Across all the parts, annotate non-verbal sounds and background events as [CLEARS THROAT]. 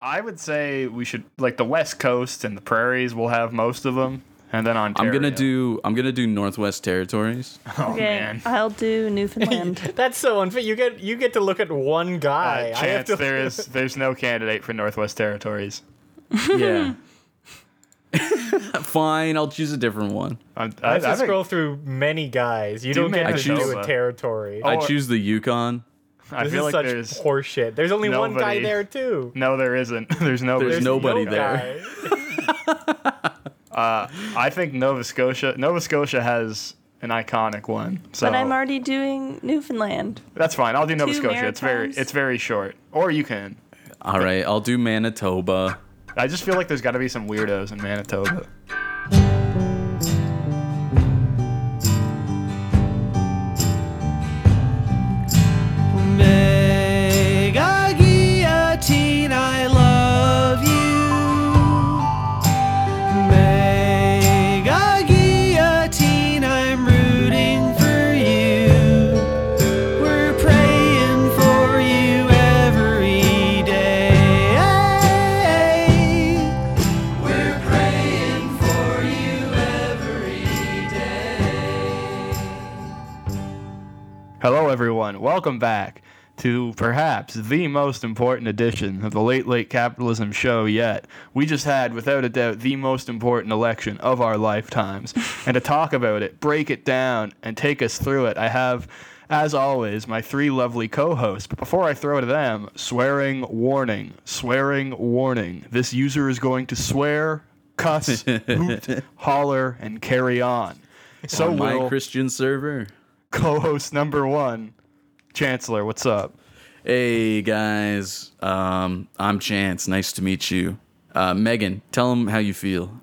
I would say we should like the West Coast and the prairies will have most of them, and then Ontario. I'm gonna do. I'm gonna do Northwest Territories. [LAUGHS] Oh Okay, man. I'll do Newfoundland. [LAUGHS] That's so unfair. You get you get to look at one guy. Uh, I have chance to. there is there's no candidate for Northwest Territories. Yeah. [LAUGHS] Fine, I'll choose a different one. I'm, I have to think- scroll through many guys. You Do don't get to choose, do a territory. I choose the Yukon. I this feel is like such there's horseshit. There's only one guy there too. no, there isn't. [LAUGHS] There's nobody. There's nobody no there. guy. [LAUGHS] Uh, I think Nova Scotia. Nova Scotia has an iconic one. So but I'm already doing Newfoundland. that's fine. I'll do Nova Two Scotia. It's very it's very short. Or you can. All right, I'll do Manitoba. I just feel like there's got to be some weirdos in Manitoba. Guillotine, I love you. Guillotine, I'm rooting for you. We're praying for you every day. We're praying for you every day. Hello, everyone. Welcome back to perhaps the most important edition of the Late Late Capitalism show yet. We just had, without a doubt, the most important election of our lifetimes. [LAUGHS] and to talk about it, break it down, and take us through it, I have, as always, my three lovely co hosts. But before I throw to them, swearing warning, swearing warning. This user is going to swear, cuss, hoot, [LAUGHS] holler, and carry on. So on my will Christian server. co-host number one, Chancellor. What's up? Hey guys, um, I'm Chance. Nice to meet you. Uh, Megan, tell them how you feel.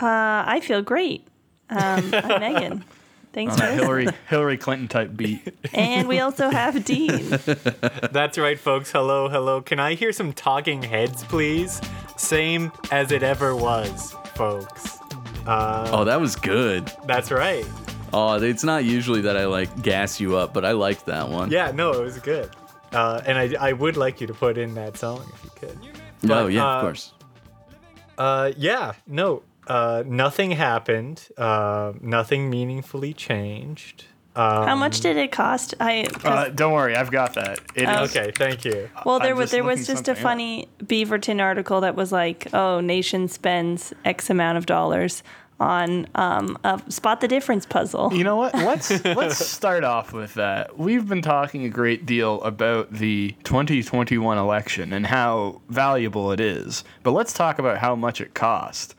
Uh, I feel great. Um, I'm Megan. [LAUGHS] Thanks On for a listening. Hillary Hillary Clinton type beat. [LAUGHS] And we also have Dean. [LAUGHS] That's right, folks. Hello, hello. Can I hear some talking heads, please? Same as it ever was, folks. Uh, Oh, that was good. that's right. Oh, it's not usually that I like gas you up, but I liked that one. Yeah, no, it was good. Uh, and I, I would like you to put in that song if you could. No, but, yeah, uh, of course. Uh, yeah, no, uh, nothing happened. Uh, nothing meaningfully changed. Um, How much did it cost? I Uh, don't worry, I've got that. It Oh. is- Okay, thank you. well, there I'm was just there was just a something up. funny Beaverton article that was like, "Oh, nation spends X amount of dollars on um, a spot the difference puzzle." You know what? [LAUGHS] Let's let's start off with that. We've been talking a great deal about the 2021 election and how valuable it is. But let's talk about how much it cost.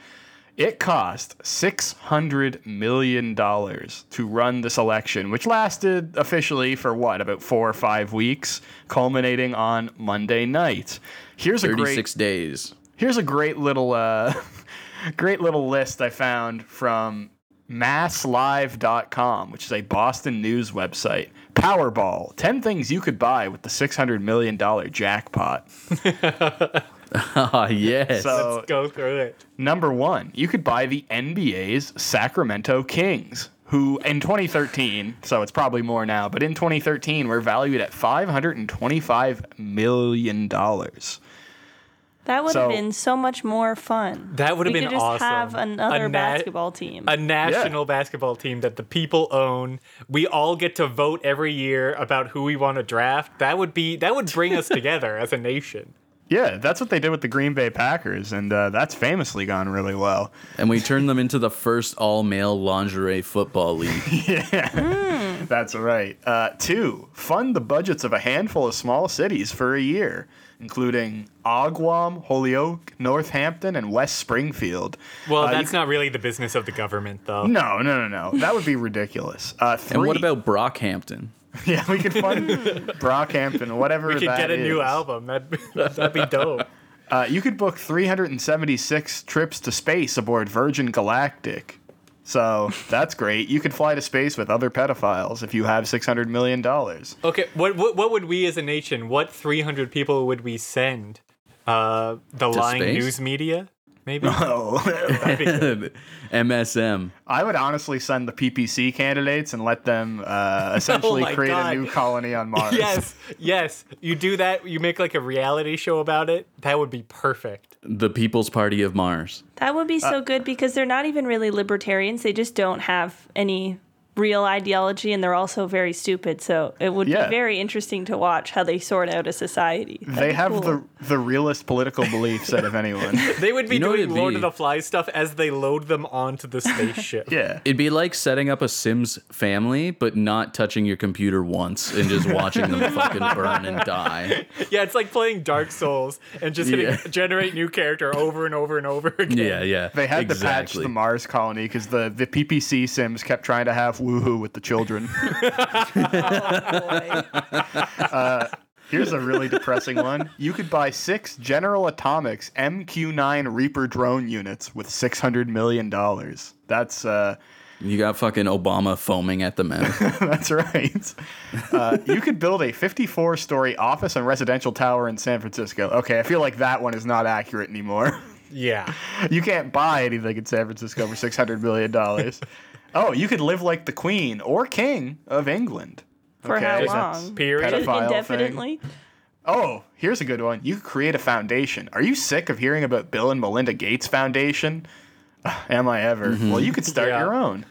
It cost $600 million to run this election, which lasted officially for what, about four or five weeks, culminating on Monday night. Here's a great 36 days. Here's a great little uh [LAUGHS] great little list I found from masslive.com, which is a Boston news website. Powerball, 10 things you could buy with the 600 million dollar jackpot. [LAUGHS] Ah, yes. So, Let's go through it. number 1, you could buy the NBA's Sacramento Kings. Who in 2013, so it's probably more now, but in 2013 were valued at 525 million dollars. That would So- have been so much more fun. That would have we been could just awesome. have another na- basketball team. A national basketball team that the people own. We all get to vote every year about who we want to draft. That would be that would bring us [LAUGHS] together as a nation. Yeah, that's what they did with the Green Bay Packers, and uh, that's famously gone really well. and we turned them into the first all male lingerie football league. [LAUGHS] Yeah. That's right. Uh, two, fund the budgets of a handful of small cities for a year, including Agawam, Holyoke, Northampton, and West Springfield. Well, Uh, you that's not really the business of the government, though. No, no, no, no. That would be ridiculous. Uh, three, and what about Brockhampton? [LAUGHS] Yeah, we could fund Brockhampton, whatever We could get a new album. That'd, [LAUGHS] that'd be dope. Uh, you could book 376 trips to space aboard Virgin Galactic. So that's great. You could fly to space with other pedophiles if you have $600 million. Okay, what, what what would we as a nation? What 300 people would we send? Uh, the lying space? news media. Maybe. [LAUGHS] Oh. MSM. [LAUGHS] I would honestly send the PPC candidates and let them uh, [LAUGHS] essentially Oh create God. a new colony on Mars. yes, yes. You do that. You make like a reality show about it. That would be perfect. The People's Party of Mars. That would be so good because they're not even really libertarians. They just don't have any real ideology and they're also very stupid. So it would Yeah. be very interesting to watch how they sort out a society. That'd They have cool. the the realest political beliefs out of anyone. [LAUGHS] They would be You know doing it'd Lord be? of the Flies stuff as they load them onto the spaceship. [LAUGHS] Yeah. It'd be like setting up a Sims family, but not touching your computer once and just watching them [LAUGHS] fucking burn and die. Yeah, it's like playing Dark Souls and just hitting Yeah. generate new character over and over and over again. Yeah, yeah. They had to patch the Mars colony because the, the PPC Sims kept trying to have woohoo with the children. [LAUGHS] Here's a really depressing one. You could buy six General Atomics MQ9 Reaper drone units with $600 million. That's uh, You got fucking Obama foaming at the mouth. [LAUGHS] That's right. Uh, you could build a 54 story office and residential tower in San Francisco. Okay, I feel like that one is not accurate anymore. Yeah. you can't buy anything in San Francisco for $600 million. Oh, you could live like the Queen or King of England. For Okay, how that's long? Period. pedophile thing. Indefinitely? Oh, here's a good one. You could create a foundation. Are you sick of hearing about Bill and Melinda Gates Foundation? [SIGHS] Am I ever? Mm-hmm. Well, you could start Yeah. your own.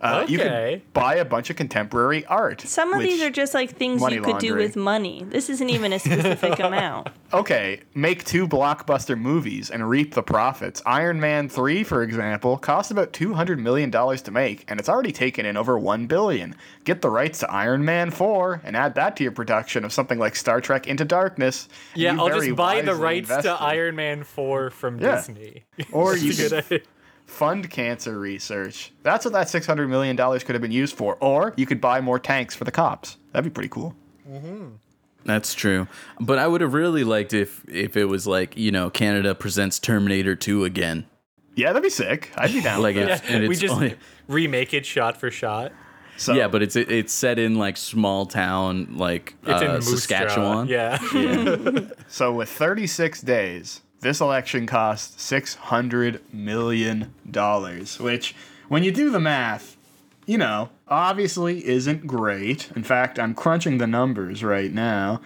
Uh, You Okay. could buy a bunch of contemporary art. Some of these are just like things you could do with money. This isn't even a specific [LAUGHS] amount. okay, make two blockbuster movies and reap the profits. Iron Man 3, for example, cost about $200 million to make, and it's already taken in over 1 billion. Get the rights to Iron Man 4 and add that to your production of something like Star Trek Into Darkness. Yeah, I'll just buy the rights invested. to Iron Man 4 from Yeah. Disney. [LAUGHS] Or you a could idea. Fund cancer research. That's what that $600 million could have been used for. Or you could buy more tanks for the cops. That'd be pretty cool. That's true. But I would have really liked if if it was like, you know, Canada presents Terminator 2 again. Yeah, that'd be sick. I'd be down [LAUGHS] Like with it's, that. and we just only- remake it shot for shot. So, yeah, but it's it's set in like small town like It's in uh, Moose Jaw. Saskatchewan. Yeah. [LAUGHS] So with 36 days, this election cost 600 million dollars, which when you do the math, you know, obviously isn't great. In fact, I'm crunching the numbers right now.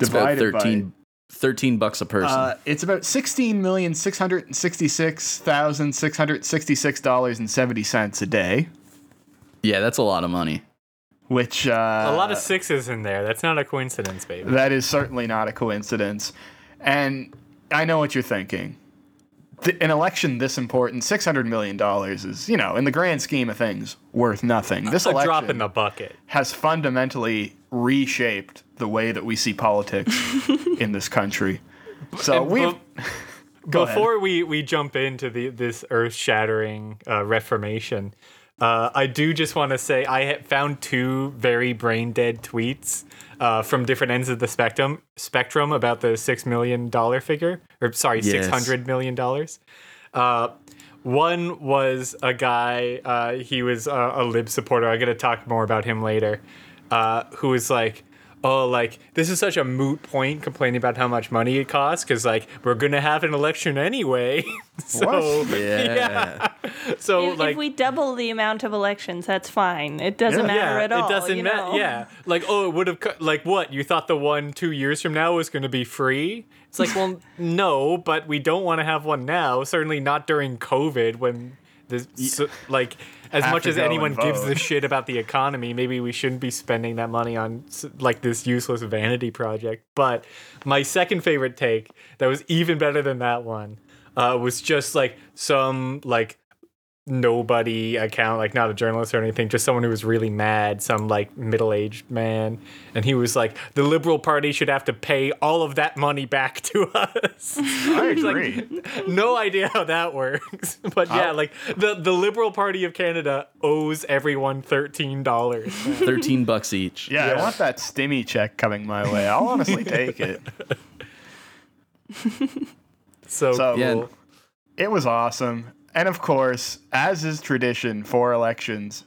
It's about Divided 13, by 13 bucks a person. uh, it's about sixteen million six hundred sixty-six thousand six hundred sixty-six dollars and seventy cents a day, yeah, that's a lot of money. which uh, a lot of sixes in there. That's not a coincidence, baby. That is certainly not a coincidence. And I know what you're thinking. Th- an election this important, $600 million is, you know, in the grand scheme of things, worth nothing. This A election drop in the bucket. has fundamentally reshaped the way that we see politics [LAUGHS] in this country. So we be- [LAUGHS] Go ahead. Before we, we jump into the this earth shattering uh, reformation, uh, I do just want to say I found two very brain dead tweets uh, from different ends of the spectrum spectrum about the six million dollar figure, or sorry, Yes. six hundred million dollars. Uh, one was a guy. Uh, he was a, a lib supporter. I'm gonna talk more about him later. Uh, who was like, "Oh, like this is such a moot point, complaining about how much money it costs, because like we're gonna have an election anyway." [LAUGHS] so What? Yeah. so if, like if we double the amount of elections, that's fine. It doesn't matter at all. It doesn't matter. Yeah, like oh, it would have co- like what you thought the one two years from now was going to be free. It's like well, [LAUGHS] no, but we don't want to have one now. Certainly not during COVID when this so, like as much as anyone gives a shit about the economy. Maybe we shouldn't be spending that money on like this useless vanity project. But my second favorite take that was even better than that one uh, was just like some like nobody account, like not a journalist or anything, just someone who was really mad, some like middle aged man. And he was like, the Liberal Party should have to pay all of that money back [LAUGHS] to us. I It's like, agree. no idea how that works. [LAUGHS] But yeah, like the, the Liberal Party of Canada owes everyone $13. [LAUGHS] 13 bucks each. yeah, I want that stimmy check coming my way. I'll honestly take it. So, So- Yeah. cool. It was awesome. And of course, as is tradition for elections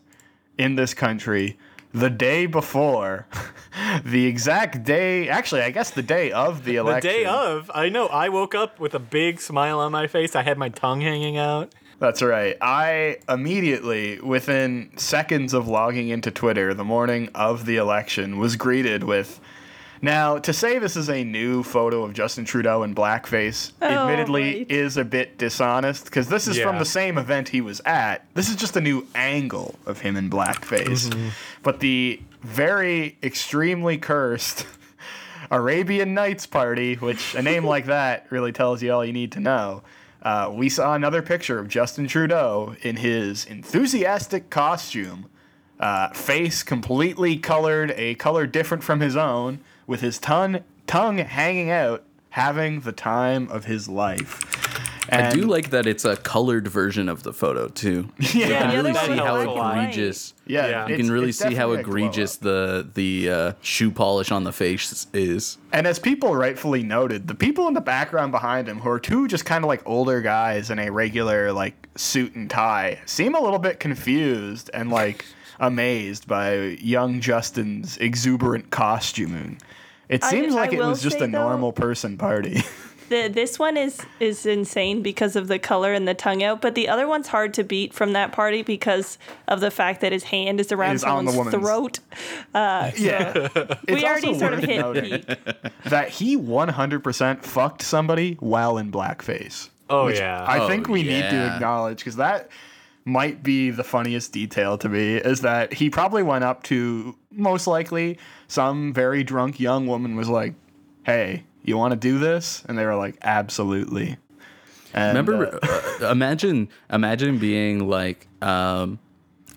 in this country, the day before, [LAUGHS] the exact day, actually, I guess the day of the election. The day of, I know, I woke up with a big smile on my face. I had my tongue hanging out. That's right. I immediately, within seconds of logging into Twitter the morning of the election, was greeted with. Now, to say this is a new photo of Justin Trudeau in blackface, Oh, admittedly, right. is a bit dishonest because this is from the same event he was at. This is just a new angle of him in blackface. But the very extremely cursed [LAUGHS] Arabian Nights party, which a name like [LAUGHS] that really tells you all you need to know. Uh, we saw another picture of Justin Trudeau in his enthusiastic costume, uh, face completely colored, a color different from his own, with his ton- tongue hanging out, having the time of his life. I do like that it's a colored version of the photo too. [LAUGHS] Yeah, You can the really see how black and white. egregious. yeah, Yeah. You can really see how definitely a glow up. egregious the the uh, shoe polish on the face is. And as people rightfully noted, the people in the background behind him, who are two just kind of like older guys in a regular like suit and tie, seem a little bit confused and like amazed by young Justin's exuberant costuming. It I- seems like I it was just say, a though- normal person party. [LAUGHS] The, this one is is insane because of the color and the tongue out, but the other one's hard to beat from that party because of the fact that his hand is around Is on the someone's woman's- throat. Uh, yeah. [LAUGHS] we already sort of worth hit that he 100% fucked somebody while in blackface. Oh, which yeah. I Oh, think we need to acknowledge because that might be the funniest detail to me is that he probably went up to most likely some very drunk young woman was like, "Hey, you want to do this?" And they were like, "Absolutely." And, Remember, uh, uh, imagine imagine being like um,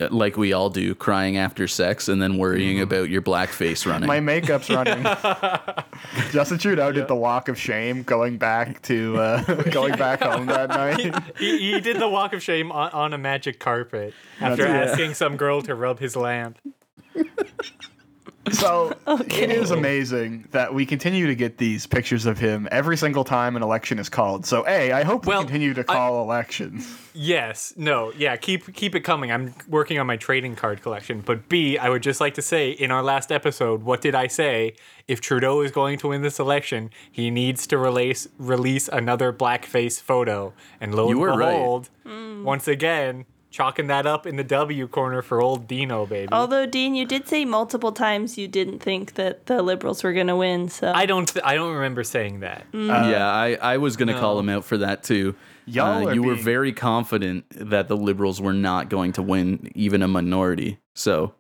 like we all do, crying after sex and then worrying about your blackface [LAUGHS] running. my makeup's running. [LAUGHS] Justin Trudeau did the walk of shame, going back to uh, [LAUGHS] going back home that night. he, he did the walk of shame on, on a magic carpet after That's- asking some girl to rub his lamp. So [LAUGHS] it is amazing that we continue to get these pictures of him every single time an election is called. So a, I hope we continue to I- call elections. Yes, no, yeah, keep keep it coming. I'm working on my trading card collection. But B, I would just like to say in our last episode, what did I say? If Trudeau is going to win this election, he needs to release release another blackface photo. And lo You and were right. behold, hmm. once again, chalking that up in the W corner for old Dino, baby. Although Dean, you did say multiple times you didn't think that the liberals were going to win. So I don't th- I don't remember saying that. yeah, I, I was gonna call him out for that too. Y'all Uh, are you were very confident that the liberals were not going to win even a minority. So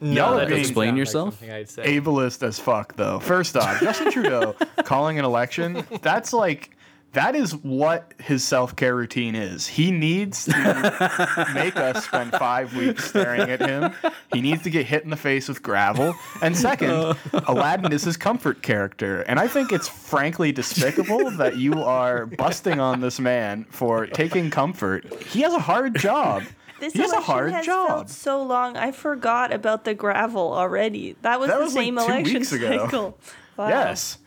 Y'all are that being- Explain sound like yourself? I'd say. Ableist as fuck, though. First off, Justin Trudeau [LAUGHS] calling an election, that's like, that is what his self care routine is. He needs to [LAUGHS] make us spend five weeks staring at him. He needs to get hit in the face with gravel. And second, [LAUGHS] Aladdin is his comfort character. And I think it's frankly despicable that you are busting on this man for taking comfort. He has a hard job. this he has a hard has job. felt so long. I forgot about the gravel already. That was That the was like same two election weeks ago. cycle. Wow. Yes.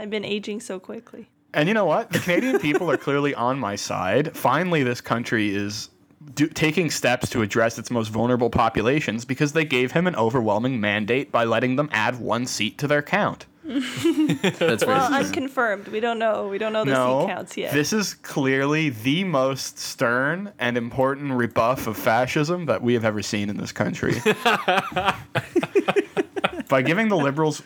I've been aging so quickly. And you know what? The Canadian people are clearly on my side. Finally, this country is do, taking steps to address its most vulnerable populations because they gave him an overwhelming mandate by letting them add one seat to their count. [LAUGHS] that's very Well, true. unconfirmed. We don't know. We don't know the no, seat counts yet. this is clearly the most stern and important rebuff of fascism that we have ever seen in this country. [LAUGHS] by giving the liberals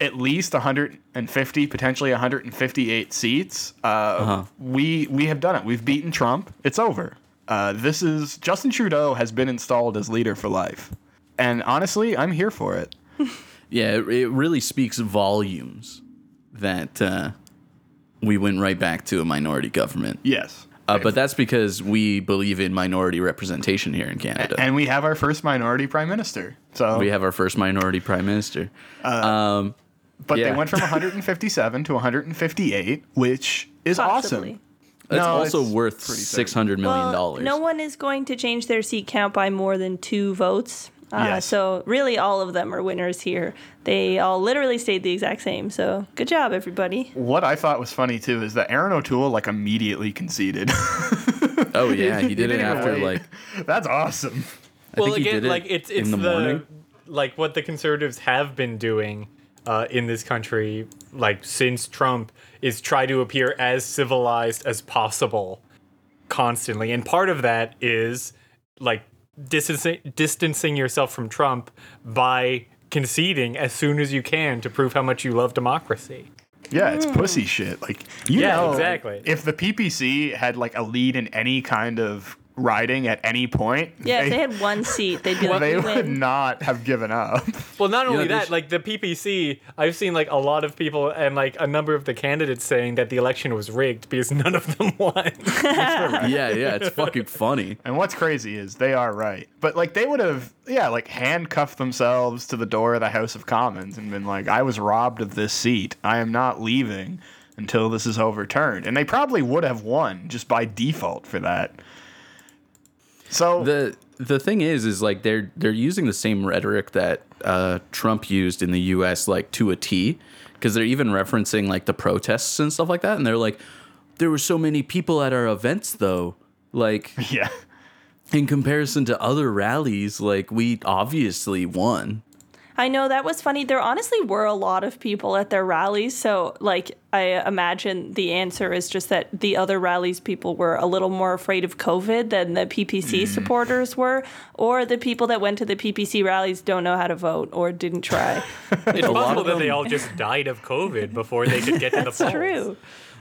at least 150, potentially 158 seats, uh, we we have done it. We've beaten Trump. It's over. Uh, this is Justin Trudeau has been installed as leader for life, and honestly, I'm here for it. [LAUGHS] Yeah, it, it really speaks volumes that uh, we went right back to a minority government. Yes. Uh, but that's because we believe in minority representation here in Canada. and we have our first minority prime minister. So we have our first minority prime minister. um, But Yeah. they went from [LAUGHS] 157 to 158, which is Possibly. awesome. that's No, also it's worth pretty six hundred million Well, dollars. no one is going to change their seat count by more than two votes. Uh, Yes. So really, all of them are winners here. They all literally stayed the exact same. So good job, everybody. What I thought was funny too is that Erin O'Toole like immediately conceded. [LAUGHS] oh yeah, he [LAUGHS] did it after wait. like That's awesome. I well, think he again, did like it's in it's the the, morning. like what the conservatives have been doing uh, in this country, like since Trump, is try to appear as civilized as possible, constantly. And part of that is like distancing distancing yourself from Trump by conceding as soon as you can to prove how much you love democracy. Yeah, it's pussy shit. Like you Yeah, know, exactly. If the PPC had like a lead in any kind of riding at any point, Yeah, if they had one seat, they'd be [LAUGHS] like, they "We would win." not have given up. Well, not only they that, sh- like the PPC, I've seen like a lot of people and like a number of the candidates saying that the election was rigged because none of them [LAUGHS] won. [LAUGHS] yeah, yeah, it's fucking funny. And what's crazy is they are right. But like they would have yeah, like handcuffed themselves to the door of the House of Commons and been like, I was robbed of this seat. I am not leaving until this is overturned. And they probably would have won just by default for that. So the the thing is is like they're they're using the same rhetoric that uh, Trump used in the U.S. like to a T because they're even referencing like the protests and stuff like that, and they're like, there were so many people at our events though, like [LAUGHS] yeah. in comparison to other rallies, like we obviously won. I know that was funny. There honestly were a lot of people at their rallies, so like I imagine the answer is just that the other rallies people were a little more afraid of COVID than the PPC supporters were, or the people that went to the PPC rallies don't know how to vote or didn't try. [LAUGHS] It's possible that they all just died of COVID before they could get to [LAUGHS] the polls. True.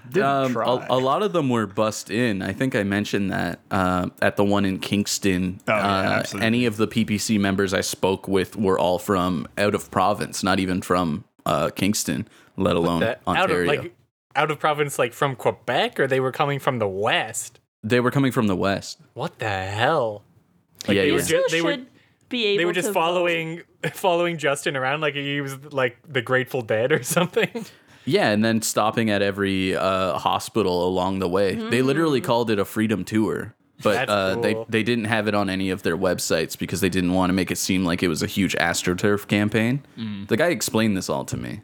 Didn't Um, try. a, a lot of them were bust in. I think I mentioned that uh, at the one in Kingston. Oh, yeah, uh, absolutely. any of the PPC members I spoke with were all from out of province, not even from uh, Kingston, let alone That out of Ontario. like out of province, like from Quebec, or they were coming from the West. they were coming from the west. What the hell? yeah, they yeah. were Still ju- they were should be able they were just to vote. following [LAUGHS] following Justin around like he was like the Grateful Dead or [LAUGHS] something. Yeah, and then stopping at every uh, hospital along the way. They literally called it a freedom tour. But uh, they, cool. they didn't have it on any of their websites because they didn't want to make it seem like it was a huge AstroTurf campaign. The guy explained this all to me.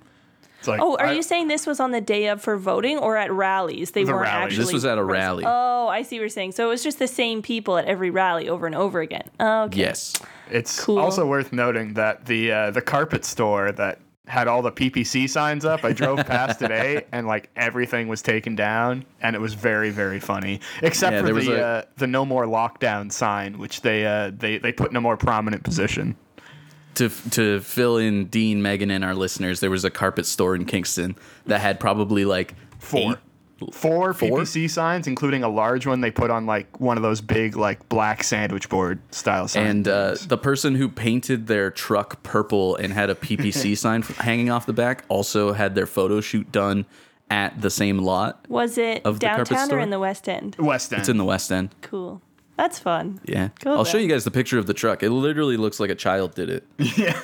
It's like, Oh, are I- you saying this was on the day of for voting or at rallies? They The weren't rallies. actually. This was at a rally. Oh, I see what you're saying. So it was just the same people at every rally over and over again. Okay. Yes. It's Cool. also worth noting that the uh, the carpet store that had all the PPC signs up, I drove past today [LAUGHS] and like everything was taken down, and it was very very funny. Except Yeah, for the a- uh, the no more lockdown sign, which they uh, they they put in a more prominent position. to to fill in Dean, Megan, and our listeners, there was a carpet store in Kingston that had probably like Four. eight- Four Four? PPC signs, including a large one they put on like one of those big like black sandwich board style signs. and uh, the person who painted their truck purple and had a [LAUGHS] PPC sign hanging off the back also had their photo shoot done at the same lot. Was it Of the carpet downtown or in the West End? West End. It's in the West End. Cool. That's fun. Yeah, Cool I'll show you guys the picture of the truck. It literally looks like a child did it. [LAUGHS] Yeah.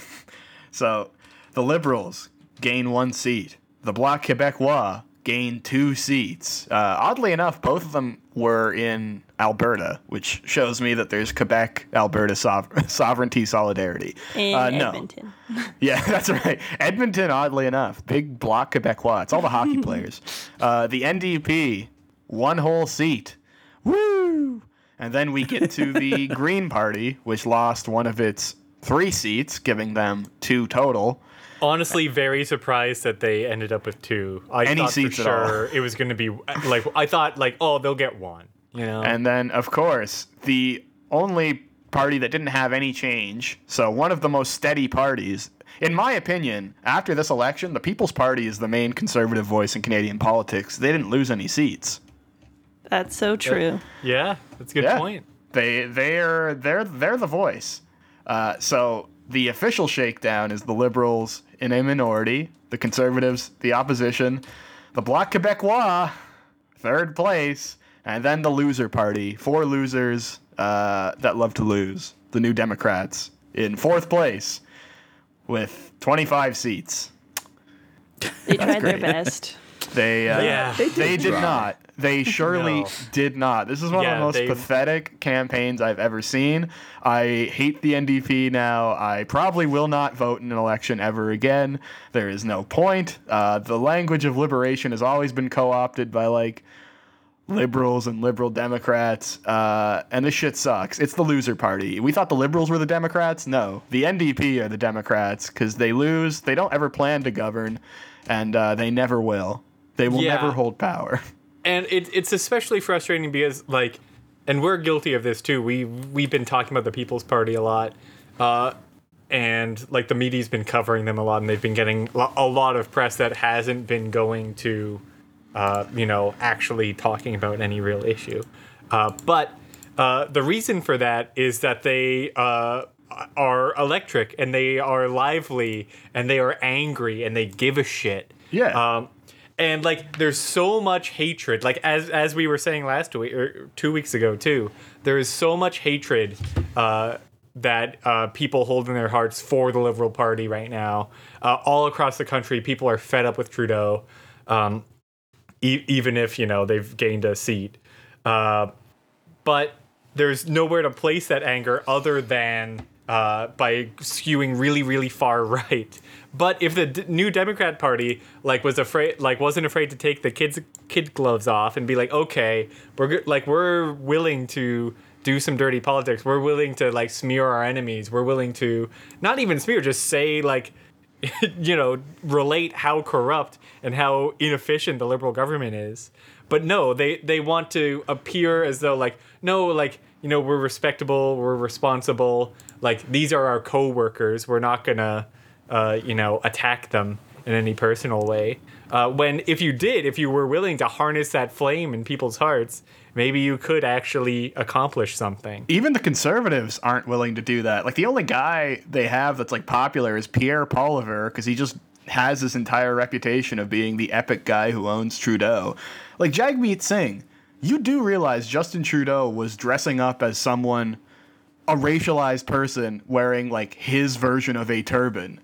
So the Liberals gain one seat. The Bloc Quebecois gain two seats. Uh, oddly enough, both of them were in Alberta, which shows me that there's Quebec Alberta sov- [LAUGHS] sovereignty solidarity. In uh, no. Edmonton. [LAUGHS] Yeah, that's right. Edmonton, oddly enough, big Bloc Quebecois. It's all the hockey [LAUGHS] players. Uh, the NDP, one whole seat. Woo! And then we get to the Green Party, which lost one of its three seats, giving them two total. Honestly, very surprised that they ended up with two. I Any thought seats for at all. sure it was going to be like I thought like oh they'll get one. You know. And then, of course, the only party that didn't have any change, so one of the most steady parties, in my opinion, after this election, the People's Party is the main conservative voice in Canadian politics. They didn't lose any seats. That's so true. yeah, that's a good Yeah. point. They they're they're they're the voice. Uh, so the official shakedown is the Liberals in a minority, the Conservatives, the opposition, the Bloc Quebecois, third place, and then the loser party, four losers uh, that love to lose, the New Democrats in fourth place with 25 seats. They tried their best. They uh, Yeah. they did, not. They [LAUGHS] surely No. did not. This is one Yeah, of the most they- pathetic campaigns I've ever seen. I hate the NDP now. I probably will not vote in an election ever again. There is no point. Uh, the language of liberation has always been co-opted by like liberals and liberal Democrats, uh, and this shit sucks. It's the loser party. We thought the liberals were the Democrats. No, the NDP are the Democrats because they lose. They don't ever plan to govern, and uh, they never will. They will Yeah. never hold power. [LAUGHS] and it, it's especially frustrating because like and we're guilty of this too. We we've been talking about the people's party a lot uh and like the media's been covering them a lot and they've been getting a lot of press that hasn't been going to uh you know actually talking about any real issue. Uh but uh the reason for that is that they uh are electric and they are lively and they are angry and they give a shit. Yeah. um, and like there's so much hatred like as as we were saying last week or two weeks ago too there is so much hatred uh that uh, people hold in their hearts for the liberal party right now. Uh, all across the country people are fed up with trudeau um, e- even if you know they've gained a seat. Uh, but there's nowhere to place that anger other than uh, by skewing really, really far [LAUGHS] right. But if the d- new Democrat Party like was afraid, like wasn't afraid to take the kids kid gloves off and be like, okay, we're go- like we're willing to do some dirty politics. We're willing to like smear our enemies. We're willing to not even smear, just say like [LAUGHS] you know, relate how corrupt and how inefficient the liberal government is. But no, they they want to appear as though like no, like you know, we're respectable, we're responsible. Like these are our co-workers. We're not gonna, uh, you know, attack them in any personal way. Uh, when if you did, if you were willing to harness that flame in people's hearts, maybe you could actually accomplish something. even the conservatives aren't willing to do that. Like the only guy they have that's like popular is Pierre Poilievre because he just has this entire reputation of being the epic guy who owns Trudeau. Like Jagmeet Singh, you do realize Justin Trudeau was dressing up as someone, a racialized person wearing like his version of a turban.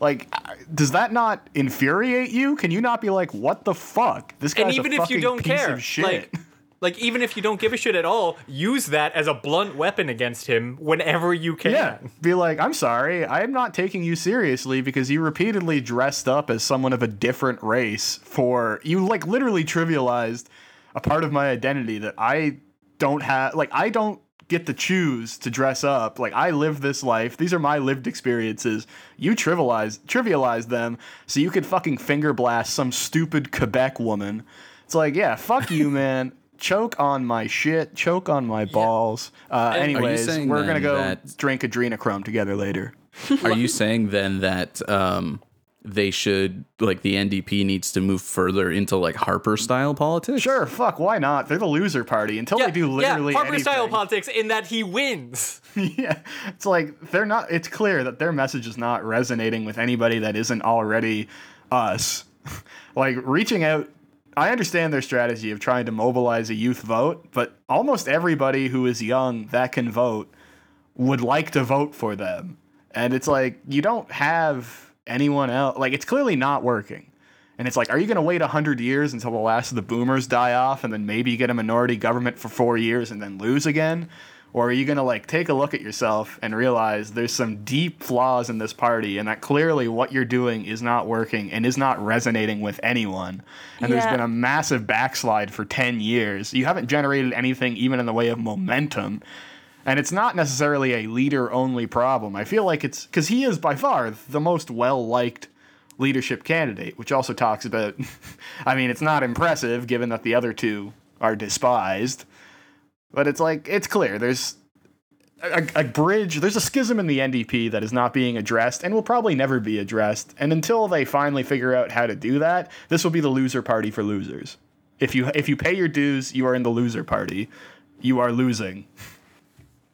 Like, does that not infuriate you? Can you not be like, what the fuck? This guy's and even a if you fucking don't piece care, of shit. like, like even if you don't give a shit at all, use that as a blunt weapon against him whenever you can. Yeah. Be like, I'm sorry, I am not taking you seriously because you repeatedly dressed up as someone of a different race for you like literally trivialized a part of my identity that I don't have like I don't get to choose to dress up. Like I live this life. These are my lived experiences. You trivialize trivialize them so you could fucking finger blast some stupid Quebec woman. It's like, yeah, fuck you, [LAUGHS] man. Choke on my shit. Choke on my balls. Uh, And- anyways, we're gonna go that- drink adrenochrome together later. Are you saying then that um, they should like the NDP needs to move further into like Harper style politics? Sure, fuck, why not? They're the loser party until Yeah, they do literally yeah, Harper style politics in that he wins. [LAUGHS] yeah, it's like they're not. It's clear that their message is not resonating with anybody that isn't already us. [LAUGHS] like reaching out. I understand their strategy of trying to mobilize a youth vote, but almost everybody who is young that can vote would like to vote for them. And it's like you don't have anyone else. Like it's clearly not working. And it's like, are you going to wait 100 years until the last of the boomers die off and then maybe get a minority government for four years and then lose again? Or are you going to like take a look at yourself and realize there's some deep flaws in this party and that clearly what you're doing is not working and is not resonating with anyone? And there's been a massive backslide for 10 years. You haven't generated anything even in the way of momentum. And it's not necessarily a leader only problem. I feel like it's because he is by far the most well liked leadership candidate, which also talks about. [LAUGHS] I mean, it's not impressive given that the other two are despised. But it's like, it's clear there's a, a bridge, there's a schism in the NDP that is not being addressed and will probably never be addressed. And until they finally figure out how to do that, this will be the loser party for losers. If you if you pay your dues, you are in the loser party. You are losing. [LAUGHS]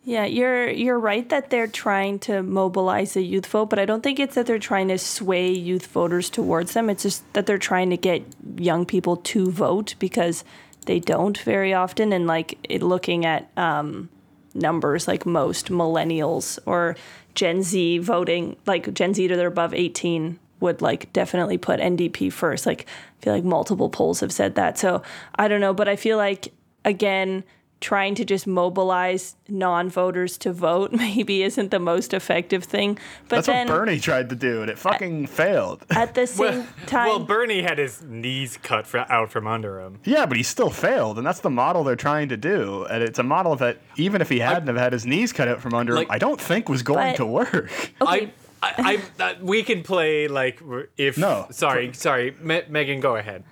Yeah, you're you're right that they're trying to mobilize the youth vote, but I don't think it's that they're trying to sway youth voters towards them. It's just that they're trying to get young people to vote because they don't very often. And like it, looking at um, numbers, like most millennials or Gen Z voting, like Gen Z that are above eighteen would like definitely put NDP first. Like I feel like multiple polls have said that. So I don't know, but I feel like again trying to just mobilize non-voters to vote [LAUGHS] maybe isn't the most effective thing. But That's then what Bernie tried to do, and it fucking failed. [LAUGHS] at the same Well, time, well, Bernie had his knees cut fr- out from under him. Yeah, but he still failed, and that's the model they're trying to do. And it's a model that even if he hadn't have had his knees cut out from under Like- him, I don't think was going But- to work. [LAUGHS] okay, I, I, I, uh, we can play like if. No. Sorry, sorry, Me- Megan, go ahead.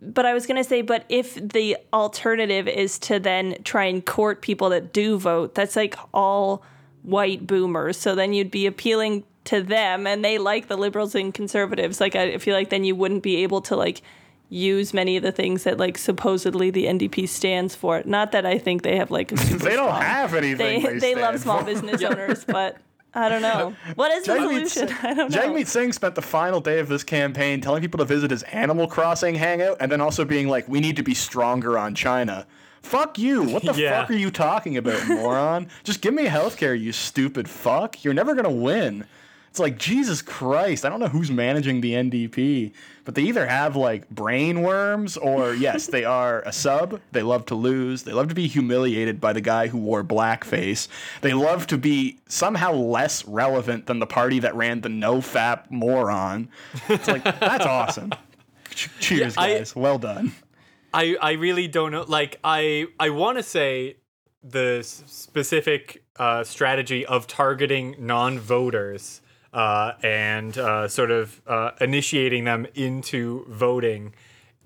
But I was going to say, but if the alternative is to then try and court people that do vote, that's like all white boomers. So then you'd be appealing to them and they like the liberals and conservatives. Like, I feel like then you wouldn't be able to like use many of the things that like supposedly the NDP stands for. Not that I think they have like a super [LAUGHS] they don't strong- have anything. they, They, they love small business [LAUGHS] owners, but I don't know. [LAUGHS] What is the Jagmeet solution? Singh- [LAUGHS] I don't know. Jagmeet Singh spent the final day of this campaign telling people to visit his Animal Crossing hangout and then also being like, we need to be stronger on China. Fuck you. What the [LAUGHS] Yeah. fuck are you talking about, moron? Just give me healthcare, you stupid fuck. You're never going to win. It's like, Jesus Christ. I don't know who's managing the NDP, but they either have like brain worms or, yes, they are a sub. They love to lose. They love to be humiliated by the guy who wore blackface. They love to be somehow less relevant than the party that ran the no fap moron. It's like, that's awesome. Ch- Cheers, I- guys. well done. I, I really don't know. Like, I, I want to say the specific uh, strategy of targeting non-voters uh, and uh, sort of uh, initiating them into voting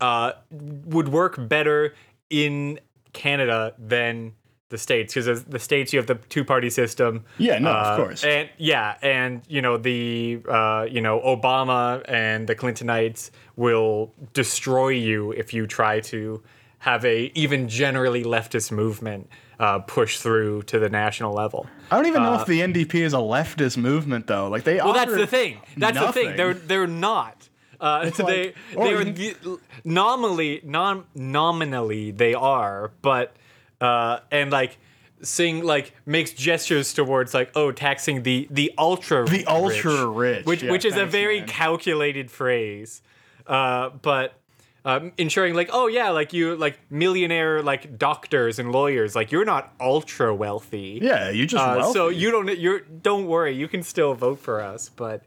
uh, would work better in Canada than the states because the states you have the two-party system. Yeah, no, of uh, course. and yeah, and you know the uh, you know Obama and the Clintonites will destroy you if you try to have a even generally leftist movement uh, push through to the national level. I don't even know if the NDP is a leftist movement, though. Like they. Uh, Well, that's the thing. That's the thing. They're they're not. Uh, they like- or they are you- nominally non nominally they are, but uh, and like Singh like makes gestures towards like oh taxing the the ultra The ultra rich, which yeah, which is a very man. calculated phrase, uh, but. Um, ensuring like oh yeah like you like millionaire like doctors and lawyers like you're not ultra wealthy Yeah, you just. uh, wealthy. so you don't you're don't worry, you can still vote for us. But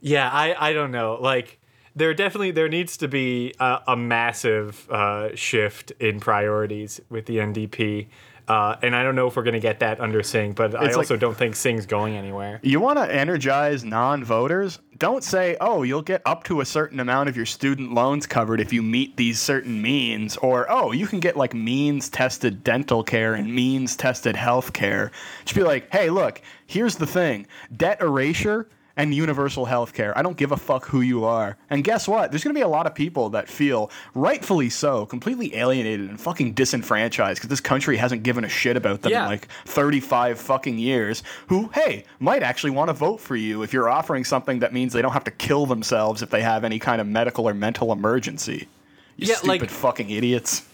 yeah, I I don't know. Like there definitely there needs to be a, a massive uh, shift in priorities with the NDP. Uh, and I don't know if we're going to get that under Singh, but I It's like- also don't think Singh's going anywhere. You want to energize non voters? Don't say, oh, you'll get up to a certain amount of your student loans covered if you meet these certain means, or oh, you can get like means tested dental care and means tested health care. Just be like, hey, look, here's the thing debt erasure and universal health care. I don't give a fuck who you are. And guess what? There's going to be a lot of people that feel, rightfully so, completely alienated and fucking disenfranchised because this country hasn't given a shit about them Yeah. in like 35 fucking years who, hey, might actually want to vote for you if you're offering something that means they don't have to kill themselves if they have any kind of medical or mental emergency. You Yeah, stupid like- fucking idiots.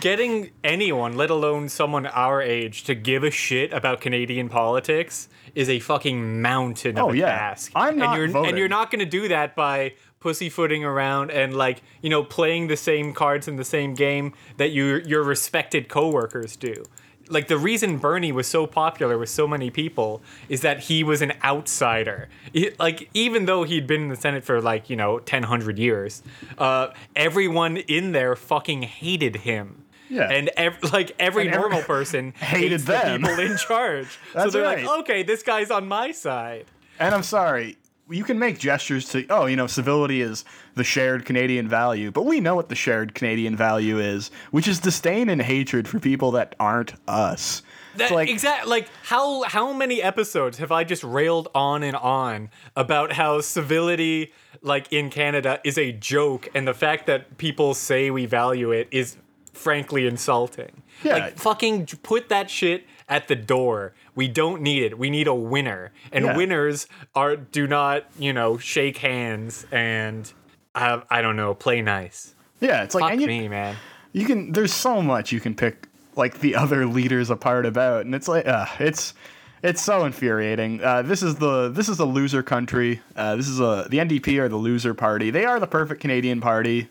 Getting anyone, let alone someone our age, to give a shit about Canadian politics is a fucking mountain of Oh, a yeah. task. I'm not and you're, voting. And you're not going to do that by pussyfooting around and like you know playing the same cards in the same game that your your respected coworkers do. Like the reason Bernie was so popular with so many people is that he was an outsider. He- like even though he'd been in the Senate for like you know 10, 100 years, uh, everyone in there fucking hated him. Yeah. And ev- like every And every- normal [LAUGHS] person hated them. the people in [LAUGHS] charge. so they're right. like, okay, this guy's on my side. And I'm sorry, you can make gestures to, oh, you know, civility is the shared Canadian value, but we know what the shared Canadian value is, which is disdain and hatred for people that aren't us. That, like, exact like how how many episodes have I just railed on and on about how civility like in Canada is a joke and the fact that people say we value it is frankly insulting. Yeah. Like fucking put that shit at the door. We don't need it. We need a winner. And Yeah. winners are do not, you know, shake hands and uh, I don't know, play nice. yeah, it's like, Fuck and you, me, man. you can, there's so much you can pick, like, the other leaders apart about, and it's like, uh, it's, it's so infuriating. Uh, this is the this is a loser country. Uh, this is a the NDP are the loser party. They are the perfect Canadian party.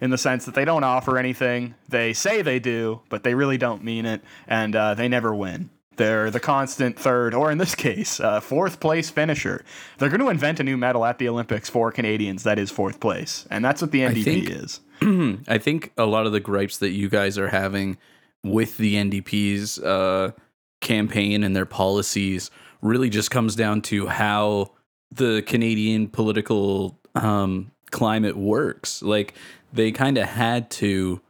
In the sense that they don't offer anything. They say they do, but they really don't mean it, and uh, they never win. They're the constant third, or in this case, uh, fourth place finisher. They're going to invent a new medal at the Olympics for Canadians that is fourth place, and that's what the NDP think- is. [CLEARS THROAT] I think a lot of the gripes that you guys are having with the NDP's uh, campaign and their policies really just comes down to how the Canadian political um, climate works. Like they kind of had to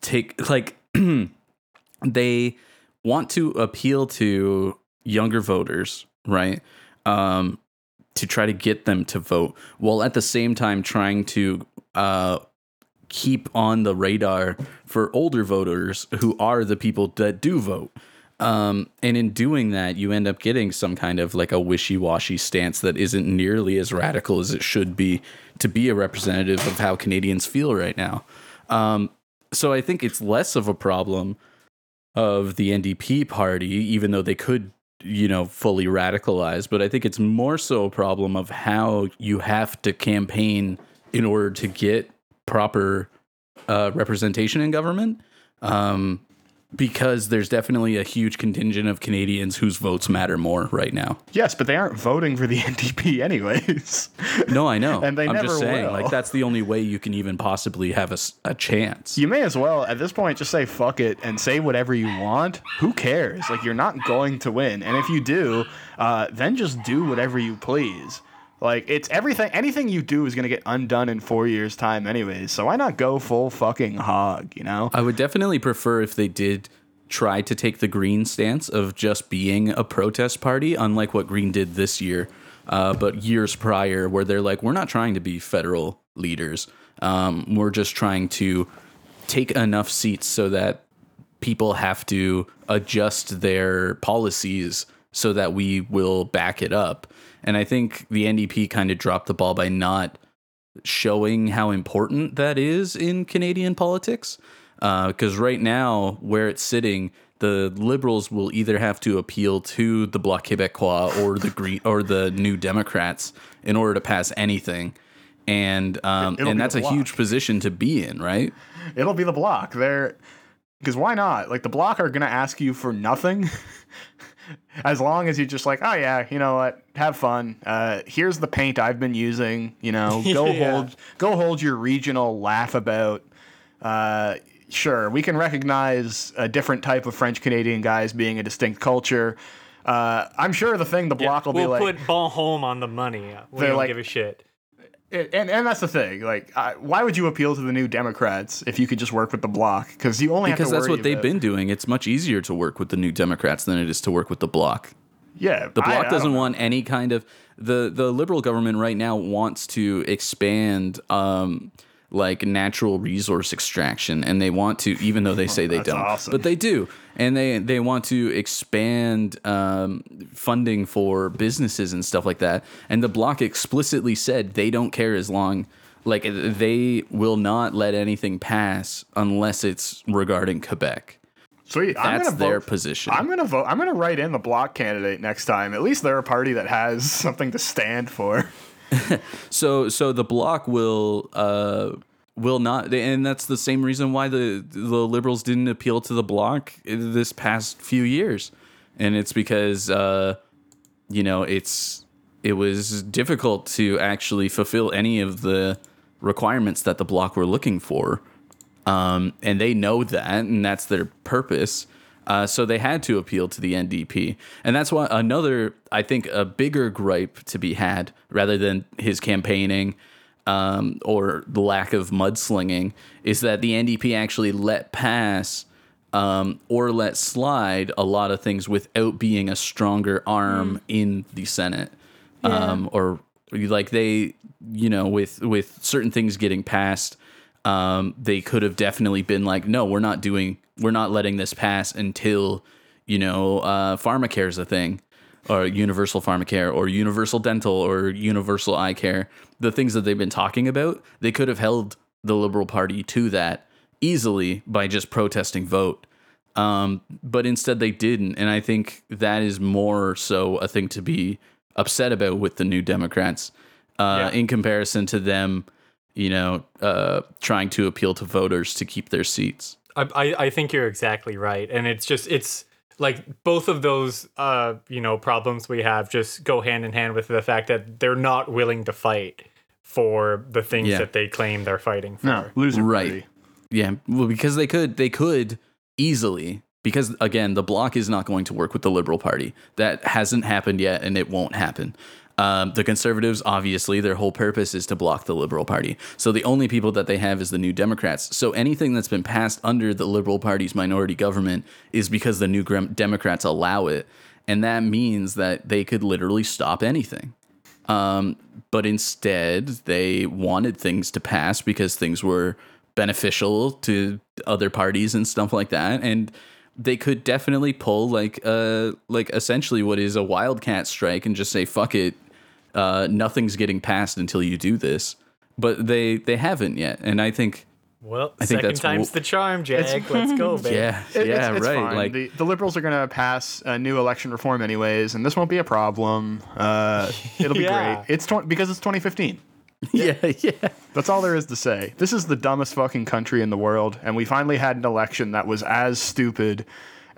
take like [CLEARS THROAT] they want to appeal to younger voters, right? Um, to try to get them to vote, while at the same time trying to uh, keep on the radar for older voters who are the people that do vote. Um, and in doing that, you end up getting some kind of like a wishy washy stance that isn't nearly as radical as it should be to be a representative of how Canadians feel right now. Um, so I think it's less of a problem of the NDP party, even though they could, you know, fully radicalize. But I think it's more so a problem of how you have to campaign in order to get proper uh, representation in government. Um, because there's definitely a huge contingent of Canadians whose votes matter more right now. Yes, but they aren't voting for the [LAUGHS] NDP anyways. No, I know. And they I'm never just saying, will. like that's the only way you can even possibly have a, a chance. You may as well at this point just say fuck it and say whatever you want. Who cares? Like you're not going to win, and if you do, uh, then just do whatever you please. Like it's everything. Anything you do is gonna get undone in four years' time, anyways. So why not go full fucking hog? You know? I would definitely prefer if they did try to take the Green stance of just being a protest party, unlike what Green did this year, uh, but years prior, where they're like, we're not trying to be federal leaders. Um, we're just trying to take enough seats so that people have to adjust their policies so that we will back it up. And I think the NDP kind of dropped the ball by not showing how important that is in Canadian politics. Because right now, where it's sitting, the Liberals will either have to appeal to the Bloc Québécois or the Green or the New Democrats in order to pass anything, and um, and that's a huge position to be in, right? It'll be the bloc. They're because why not? Like the bloc are gonna ask you for nothing. [LAUGHS] As long as you're just like, oh yeah, you know what? Have fun. Uh, here's the paint I've been using. You know, [LAUGHS] go Yeah. hold, go hold your regional laugh about. Uh, sure, we can recognize a different type of French Canadian guys being a distinct culture. Uh, I'm sure the thing the bloc will we'll be like, put Bonhomme on the money. We They're don't like- give a shit. And, and and that's the thing. Like, I, why would you appeal to the New Democrats if you could just work with the bloc? Because you only Because have to that's what they've been doing. It's much easier to work with the New Democrats than it is to work with the Bloc. Yeah, The bloc I doesn't don't want any kind of the the liberal government right now wants to expand um like natural resource extraction and they want to even though they say they [LAUGHS] don't awesome. but they do and they they want to expand um, funding for businesses and stuff like that and the bloc explicitly said they don't care as long like they will not let anything pass unless it's regarding Quebec Sweet. I'm that's gonna their vote, position I'm gonna vote. I'm gonna write in the bloc candidate next time. At least they're a party that has something to stand for. [LAUGHS] So so the bloc will uh will not and that's the same reason why the the liberals didn't appeal to the bloc this past few years. And it's because uh you know, it's it was difficult to actually fulfill any of the requirements that the bloc were looking for. Um, and they know that, and that's their purpose. Uh, so they had to appeal to the NDP, and that's why another, I think, a bigger gripe to be had rather than his campaigning um, or the lack of mudslinging is that the NDP actually let pass um, or let slide a lot of things without being a stronger arm in the Senate, um, or like they, you know, with with certain things getting passed um, they could have definitely been like, no, we're not doing, we're not letting this pass until, you know, uh, pharmacare is a thing, or universal pharmacare, or universal dental, or universal eye care. The things that they've been talking about, they could have held the Liberal Party to that easily by just protesting vote. Um, but instead they didn't, and I think that is more so a thing to be upset about with the New Democrats, uh, Yeah. in comparison to them you know, uh, trying to appeal to voters to keep their seats. I, I I think you're exactly right, and it's just it's like both of those uh you know problems we have just go hand in hand with the fact that they're not willing to fight for the things Yeah. that they claim they're fighting for. No, loser Right. party. Yeah, well, because they could, they could easily. Because again, the bloc is not going to work with the Liberal Party. That hasn't happened yet, and it won't happen. Um, the Conservatives, obviously, their whole purpose is to block the Liberal Party. So the only people that they have is the New Democrats. So anything that's been passed under the Liberal Party's minority government is because the New Democrats allow it, and that means that they could literally stop anything. Um, but instead, they wanted things to pass because things were beneficial to other parties and stuff like that. And they could definitely pull like uh like essentially what is a wildcat strike and just say fuck it, uh, nothing's getting passed until you do this. But they they haven't yet, and I think Well, I think second that's time's wh- the charm, Jack. Let's go, [LAUGHS] baby. yeah It- yeah it's, it's right fine. like the, the liberals are going to pass a new election reform anyways, and this won't be a problem. Uh, it'll be [LAUGHS] Yeah. great. It's tw- because it's 2015. [LAUGHS] yeah yeah That's all there is to say. This is the dumbest fucking country in the world, and we finally had an election that was as stupid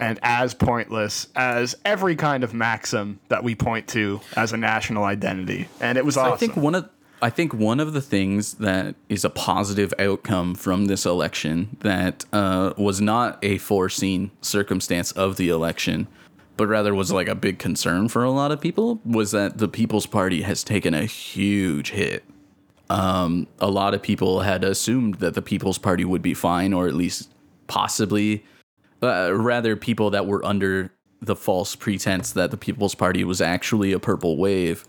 and as pointless as every kind of maxim that we point to as a national identity. And it was awesome. I think one of I think one of the things that is a positive outcome from this election that uh, was not a foreseen circumstance of the election, but rather was like a big concern for a lot of people, was that the People's Party has taken a huge hit. Um, a lot of people had assumed that the People's Party would be fine, or at least possibly, rather people that were under the false pretense that the People's Party was actually a purple wave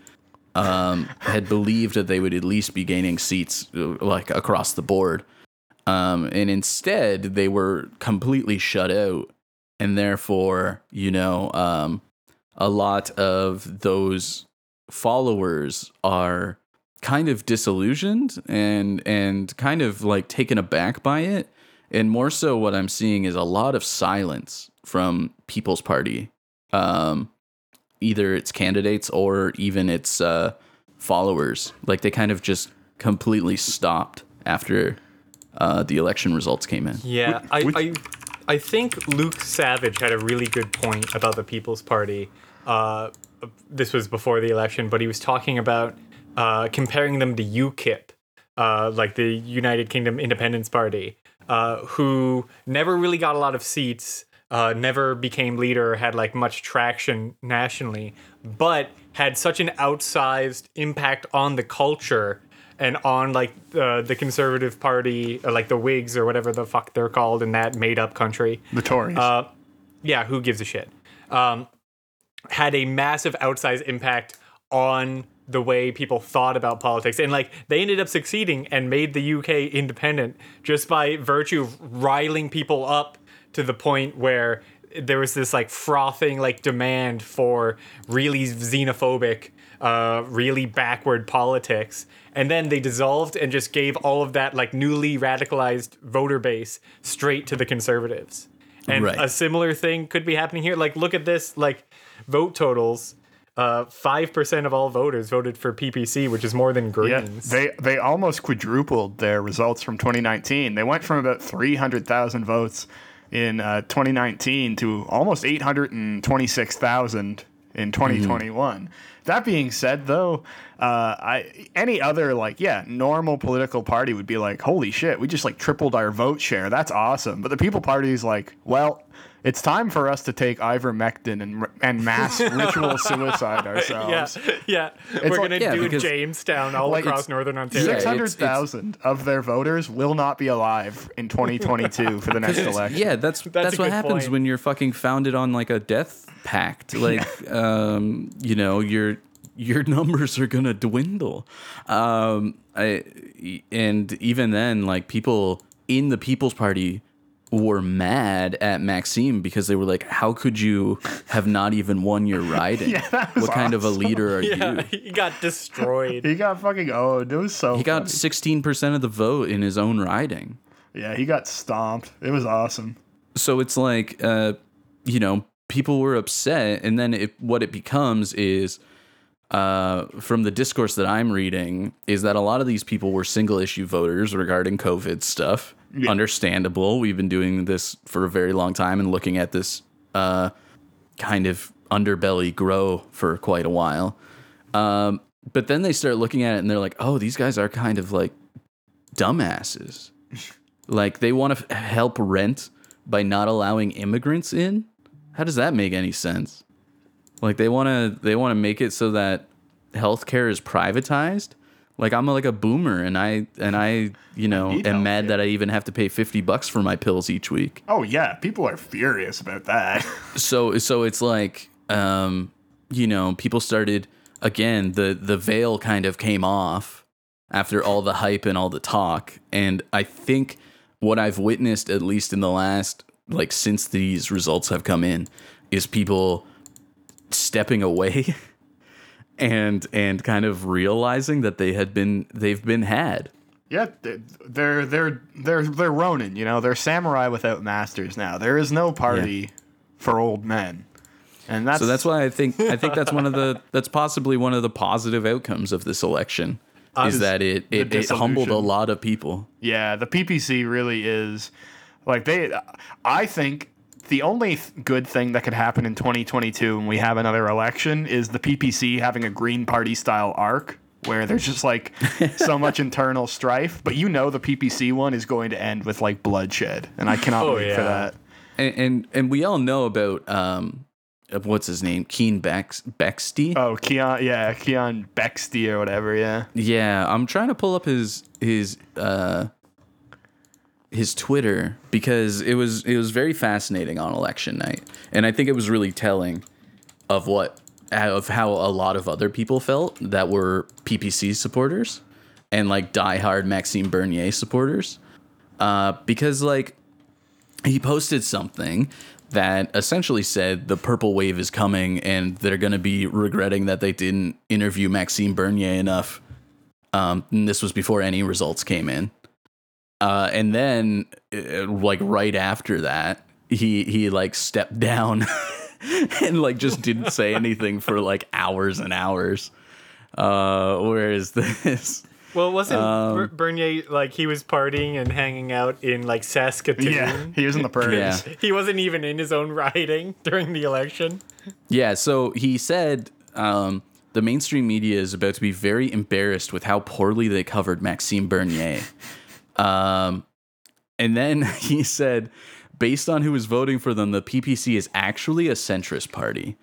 um, [LAUGHS] had believed that they would at least be gaining seats uh, like across the board. Um, and instead, they were completely shut out. And therefore, you know, um, a lot of those followers are kind of disillusioned and and kind of like taken aback by it. And more so, what I'm seeing is a lot of silence from People's Party. Um, either its candidates or even its uh, followers. Like they kind of just completely stopped after uh, the election results came in. Yeah, I, I, I think Luke Savage had a really good point about the People's Party. Uh, this was before the election, but he was talking about uh, comparing them to UKIP, uh, like the United Kingdom Independence Party, uh, who never really got a lot of seats, uh, never became leader, had like much traction nationally, but had such an outsized impact on the culture and on like uh, the conservative party or like the whigs or whatever the fuck they're called in that made up country the Tories. uh, yeah who gives a shit um, had a massive outsized impact on the way people thought about politics. And like they ended up succeeding and made the uk independent just by virtue of riling people up to the point where there was this like frothing like demand for really xenophobic uh, really backward politics. And then they dissolved and just gave all of that like newly radicalized voter base straight to the conservatives. And Right. a similar thing could be happening here. Like look at this like vote totals uh, 5% of all voters voted for ppc which is more than yeah, greens they they almost quadrupled their results from 2019. They went from about 300,000 votes in uh, 2019 to almost 826,000 in 2021. That being said, though, uh, I any other like yeah normal political party would be like, holy shit, we just like tripled our vote share. That's awesome. But the People Party is like, well. It's time for us to take ivermectin and and mass [LAUGHS] ritual suicide yeah ourselves. yeah we're like- gonna yeah, do jamestown all Like, across northern ontario Yeah, Six it's- hundred thousand of their voters will not be alive in 2022 [LAUGHS] for the next election. Yeah, that's that's, a what happens point. when you're fucking founded on like a death pact. [LAUGHS] Like, um, you know, your your numbers are gonna dwindle. Um, I, and even then, like people in the People's Party were mad at Maxime because they were like, "How could you have not even won your [LAUGHS] riding? Yeah, that was what kind of a leader are [LAUGHS] yeah you?" he got destroyed [LAUGHS] He got fucking owned. It was so. He got sixteen percent of the vote in his own riding. yeah, he got stomped. It was awesome. so it's like uh you know people were upset and then it what it becomes is uh, from the discourse that I'm reading is that a lot of these people were single issue voters regarding COVID stuff. Understandable. We've been doing this for a very long time and looking at this uh, kind of underbelly grow for quite a while. Um, but then they start looking at it and they're like, oh, these guys are kind of like dumbasses. [LAUGHS] like they want to f- help rent by not allowing immigrants in. How does that make any sense? Like they want to they want to make it so that healthcare is privatized. Like I'm like a boomer and I and I you know am mad that I even have to pay 50 bucks for my pills each week. Oh yeah, people are furious about that. [LAUGHS] so so it's like um you know people started again the the veil kind of came off after all the hype and all the talk and i think what i've witnessed at least in the last like since these results have come in is people stepping away [LAUGHS] and and kind of realizing that they had been they've been had yeah, they're they're they're they're Ronin. You know, they're samurai without masters now. There is no party for old men, and that's so that's why i think i think that's one of the [LAUGHS] that's possibly one of the positive outcomes of this election is that it it, it humbled a lot of people Yeah, the PPC really is like they. I think the only th- good thing that could happen in 2022 when we have another election is the PPC having a Green Party style arc where there's just like [LAUGHS] so much internal strife. But you know the PPC one is going to end with like bloodshed, and I cannot Oh, wait for yeah. that. and and, and we all know about um uh, what's his name keen Bex bexty Oh, Keean, yeah, Keean Bexte or whatever. Yeah, yeah i'm trying to pull up his his uh his twitter because it was it was very fascinating on election night and i think it was really telling of what of how a lot of other people felt that were ppc supporters and like diehard maxime bernier supporters uh because like he posted something that essentially said the purple wave is coming and they're going to be regretting that they didn't interview Maxime Bernier enough. Um, this was before any results came in. Uh, and then, uh, like right after that, he he like stepped down [LAUGHS] and like just didn't say anything for like hours and hours. Uh, whereas this, Well, wasn't Um, Bernier like he was partying and hanging out in like Saskatoon? yeah, he was in the [LAUGHS] purge. Yeah. He wasn't even in his own riding during the election. Yeah, so he said um, the mainstream media is about to be very embarrassed with how poorly they covered Maxime Bernier. Um, and then [LAUGHS] he said, based on who was voting for them, the PPC is actually a centrist party.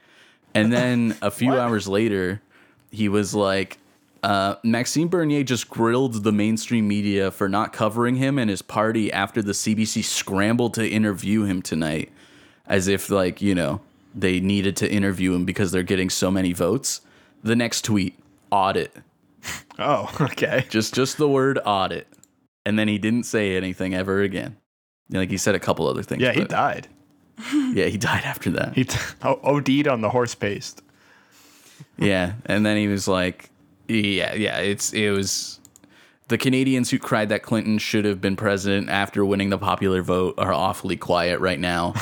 And then [LAUGHS] a few hours later, he was like, uh, Maxime Bernier just grilled the mainstream media for not covering him and his party after the CBC scrambled to interview him tonight, as if like you know they needed to interview him because they're getting so many votes. The next tweet, audit, [LAUGHS] Oh, okay. just just the word audit, and then he didn't say anything ever again. Like he said a couple other things. Yeah, he died. [LAUGHS] Yeah, he died after that. He t- [LAUGHS] OD'd on the horse paste. Yeah, and then he was like, "Yeah, yeah, it's it was the Canadians who cried that Clinton should have been president after winning the popular vote are awfully quiet right now."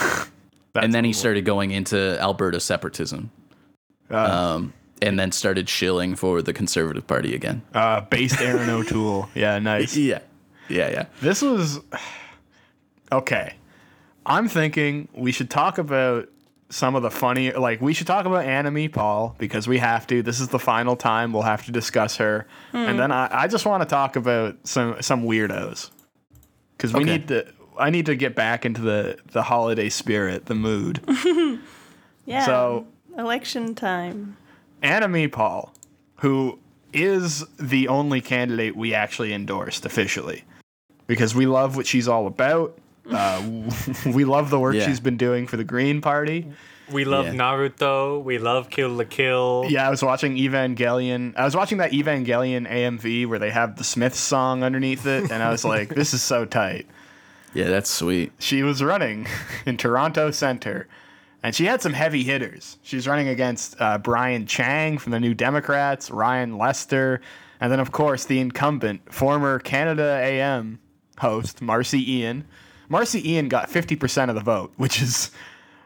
[LAUGHS] and then he started going into Alberta separatism, um, and then started shilling for the Conservative Party again. Uh, based Erin O'Toole. Yeah, nice. Yeah, yeah, yeah. This was okay. I'm thinking we should talk about some of the funny, like we should talk about Annamie Paul because we have to. This is the final time we'll have to discuss her, and hmm. then I, I just want to talk about some some weirdos because we Okay. need to. I need to get back into the the holiday spirit, the mood. [LAUGHS] Yeah. So- election time. Annamie Paul, who is the only candidate we actually endorsed officially, because we love what she's all about. Uh, [LAUGHS] we love the work Yeah. she's been doing for the Green Party. We love Yeah. Naruto. We love Kill la Kill. Yeah, I was watching Evangelion. I was watching that Evangelion AMV where they have the Smith song underneath it, and I was [LAUGHS] like, this is so tight. Yeah, that's sweet. She was running [LAUGHS] in Toronto Center, and she had some heavy hitters. She's running against uh, Brian Chang from the New Democrats, Ryan Lester, and then, of course, the incumbent, former Canada AM host, Marci Ien. Marci Ien got 50% of the vote, which is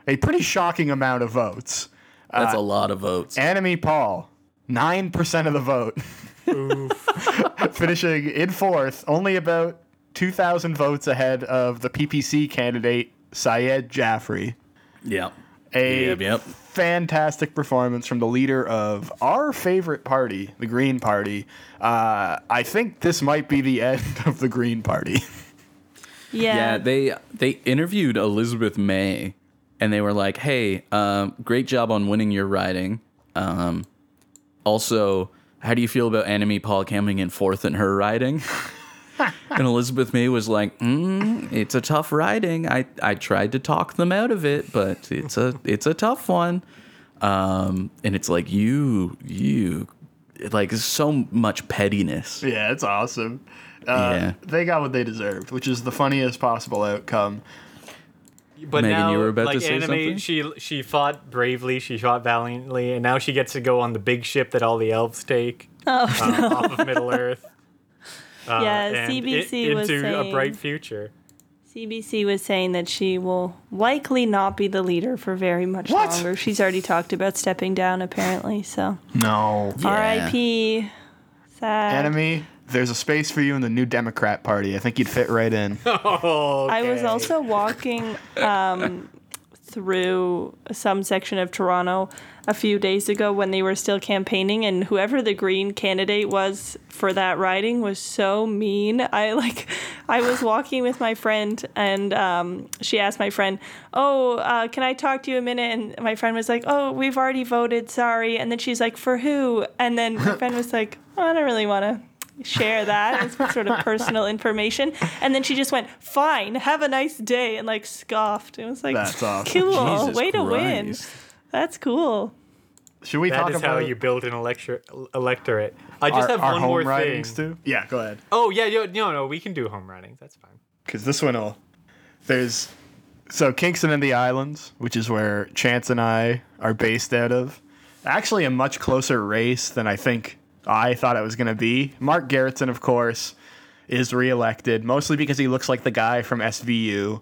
a pretty shocking amount of votes. That's uh, a lot of votes. Anime Paul, 9% of the vote. [LAUGHS] Finishing in fourth, only about 2,000 votes ahead of the PPC candidate, Syed Jaffrey. Yeah. A Yep, yep. Fantastic performance from the leader of our favorite party, the Green Party. Uh, I think this might be the end [LAUGHS] of the Green Party. Yeah. Yeah, they they interviewed Elizabeth May, and they were like, "Hey, um, great job on winning your riding. Um, also, how do you feel about Annamie Paul coming in fourth in her riding?" [LAUGHS] [LAUGHS] and Elizabeth May was like, mm, "It's a tough riding. I I tried to talk them out of it, but it's a it's a tough one." Um, and it's like you you like so much pettiness. yeah, it's awesome. Uh, Yeah. They got what they deserved, which is the funniest possible outcome. But Megan, now, you were about like to say anime, something? she she fought bravely, she fought valiantly, and now she gets to go on the big ship that all the elves take Oh, uh, off of Middle Earth. [LAUGHS] Uh, Yeah, and CBC was into a saying- bright future. CBC was saying that she will likely not be the leader for very much What? longer. She's already talked about stepping down, apparently. So, No. Yeah. R.I.P. Sad. Annamie, there's a space for you in the new Democrat Party. I think you'd fit right in. [LAUGHS] Oh, I was also walking um, through some section of Toronto a few days ago when they were still campaigning, and whoever the Green candidate was for that riding was so mean. I like, I was [LAUGHS] walking with my friend, and um, she asked my friend, "Oh, uh, can I talk to you a minute?" And my friend was like, "Oh, we've already voted. Sorry." And then she's like, "For who?" And then my [LAUGHS] friend was like, oh, "I don't really want to." Share that it's [LAUGHS] sort of personal information and then she just went fine have a nice day and like scoffed it was like That's awesome. cool Jesus way to win that's cool Should we That talk is about how you build an elector- electorate. I just our, have our one home more writings thing. too? Yeah, go ahead. Oh yeah, yo- no, no, we can do home running. That's fine. because this one will. There's so Kingston and the Islands, which is where Chance and I are based out of. Actually, a much closer race than I think I thought it was going to be. Mark Gerretsen, of course, is reelected mostly because he looks like the guy from SVU.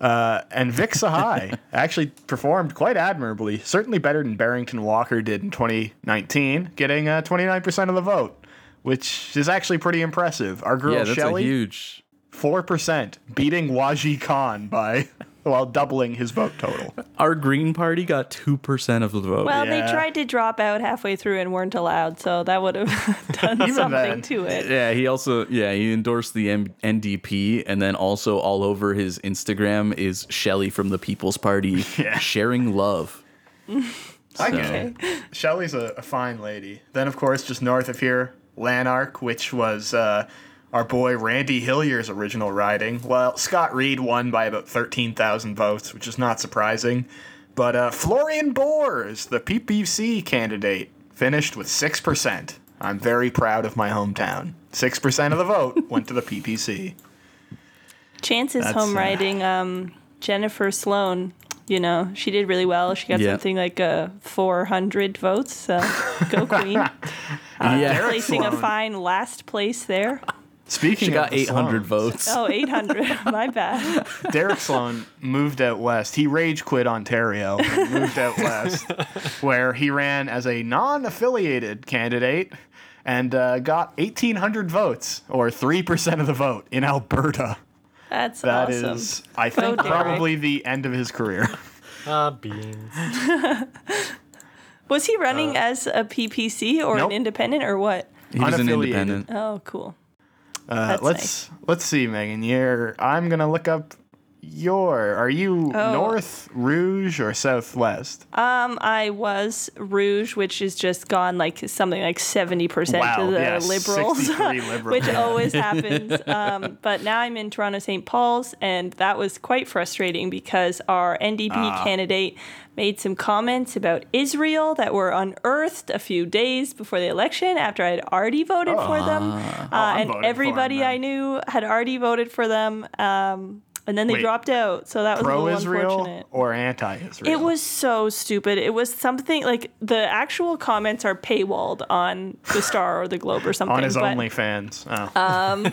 Uh, and Vic [LAUGHS] Sahai actually performed quite admirably, certainly better than Barrington Walker did in 2019, getting uh, 29% of the vote, which is actually pretty impressive. Our girl Yeah, that's Shelley, a huge. four percent, beating Waji Khan by while doubling his vote total. Our Green Party got two percent of the vote. well Yeah. they tried to drop out halfway through and weren't allowed so that would have [LAUGHS] done something then. to it Yeah, he also yeah he endorsed the M- NDP, and then also all over his Instagram is Shelley from the People's Party [LAUGHS] Yeah. sharing love. I get Okay. it. Shelley's a, a fine lady. Then, of course, just north of here, Lanark, which was uh, our boy Randy Hillier's original riding. Well, Scott Reid won by about 13,000 votes, which is not surprising. But uh, Florian Boers, the PPC candidate, finished with 6%. I'm very proud of my hometown. 6% of the vote [LAUGHS] went to the PPC. chance's That's, home uh, riding um jennifer sloan you know she did really well she got Yeah. something like uh 400 votes so go [LAUGHS] queen yeah, placing a fine last place there Speaking she got the eight hundred Sloans, votes. oh 800 [LAUGHS] my bad Derek Sloan moved out west. He rage quit Ontario and moved out west, [LAUGHS] where he ran as a non affiliated candidate and uh, got 1,800 votes, or 3% of the vote, in Alberta. that's That is, awesome I think, Go Derek. probably the end of his career. [LAUGHS] Ah, beans. was he running as a ppc or Uh, nope. an independent or what he was an independent. oh cool Uh, let's let's see, Megan. You're. I'm gonna look up your. Are you Oh. North Rouge or Southwest? Um, I was Rouge, which is just gone like something like seventy percent Wow, to the yeah, liberals, [LAUGHS] liberal. which always [LAUGHS] happens. Um, but now I'm in Toronto St. Paul's, and that was quite frustrating because our NDP Ah. candidate made some comments about Israel that were unearthed a few days before the election after I had already voted for them, uh, Oh, and voting for him everybody then. I knew had already voted for them. Um, and then they Wait, dropped out, so that was a Pro Israel or anti Israel? It was so stupid. It was something like the actual comments are paywalled on the Star or the Globe or something. on his but, OnlyFans. Oh. [LAUGHS] Um,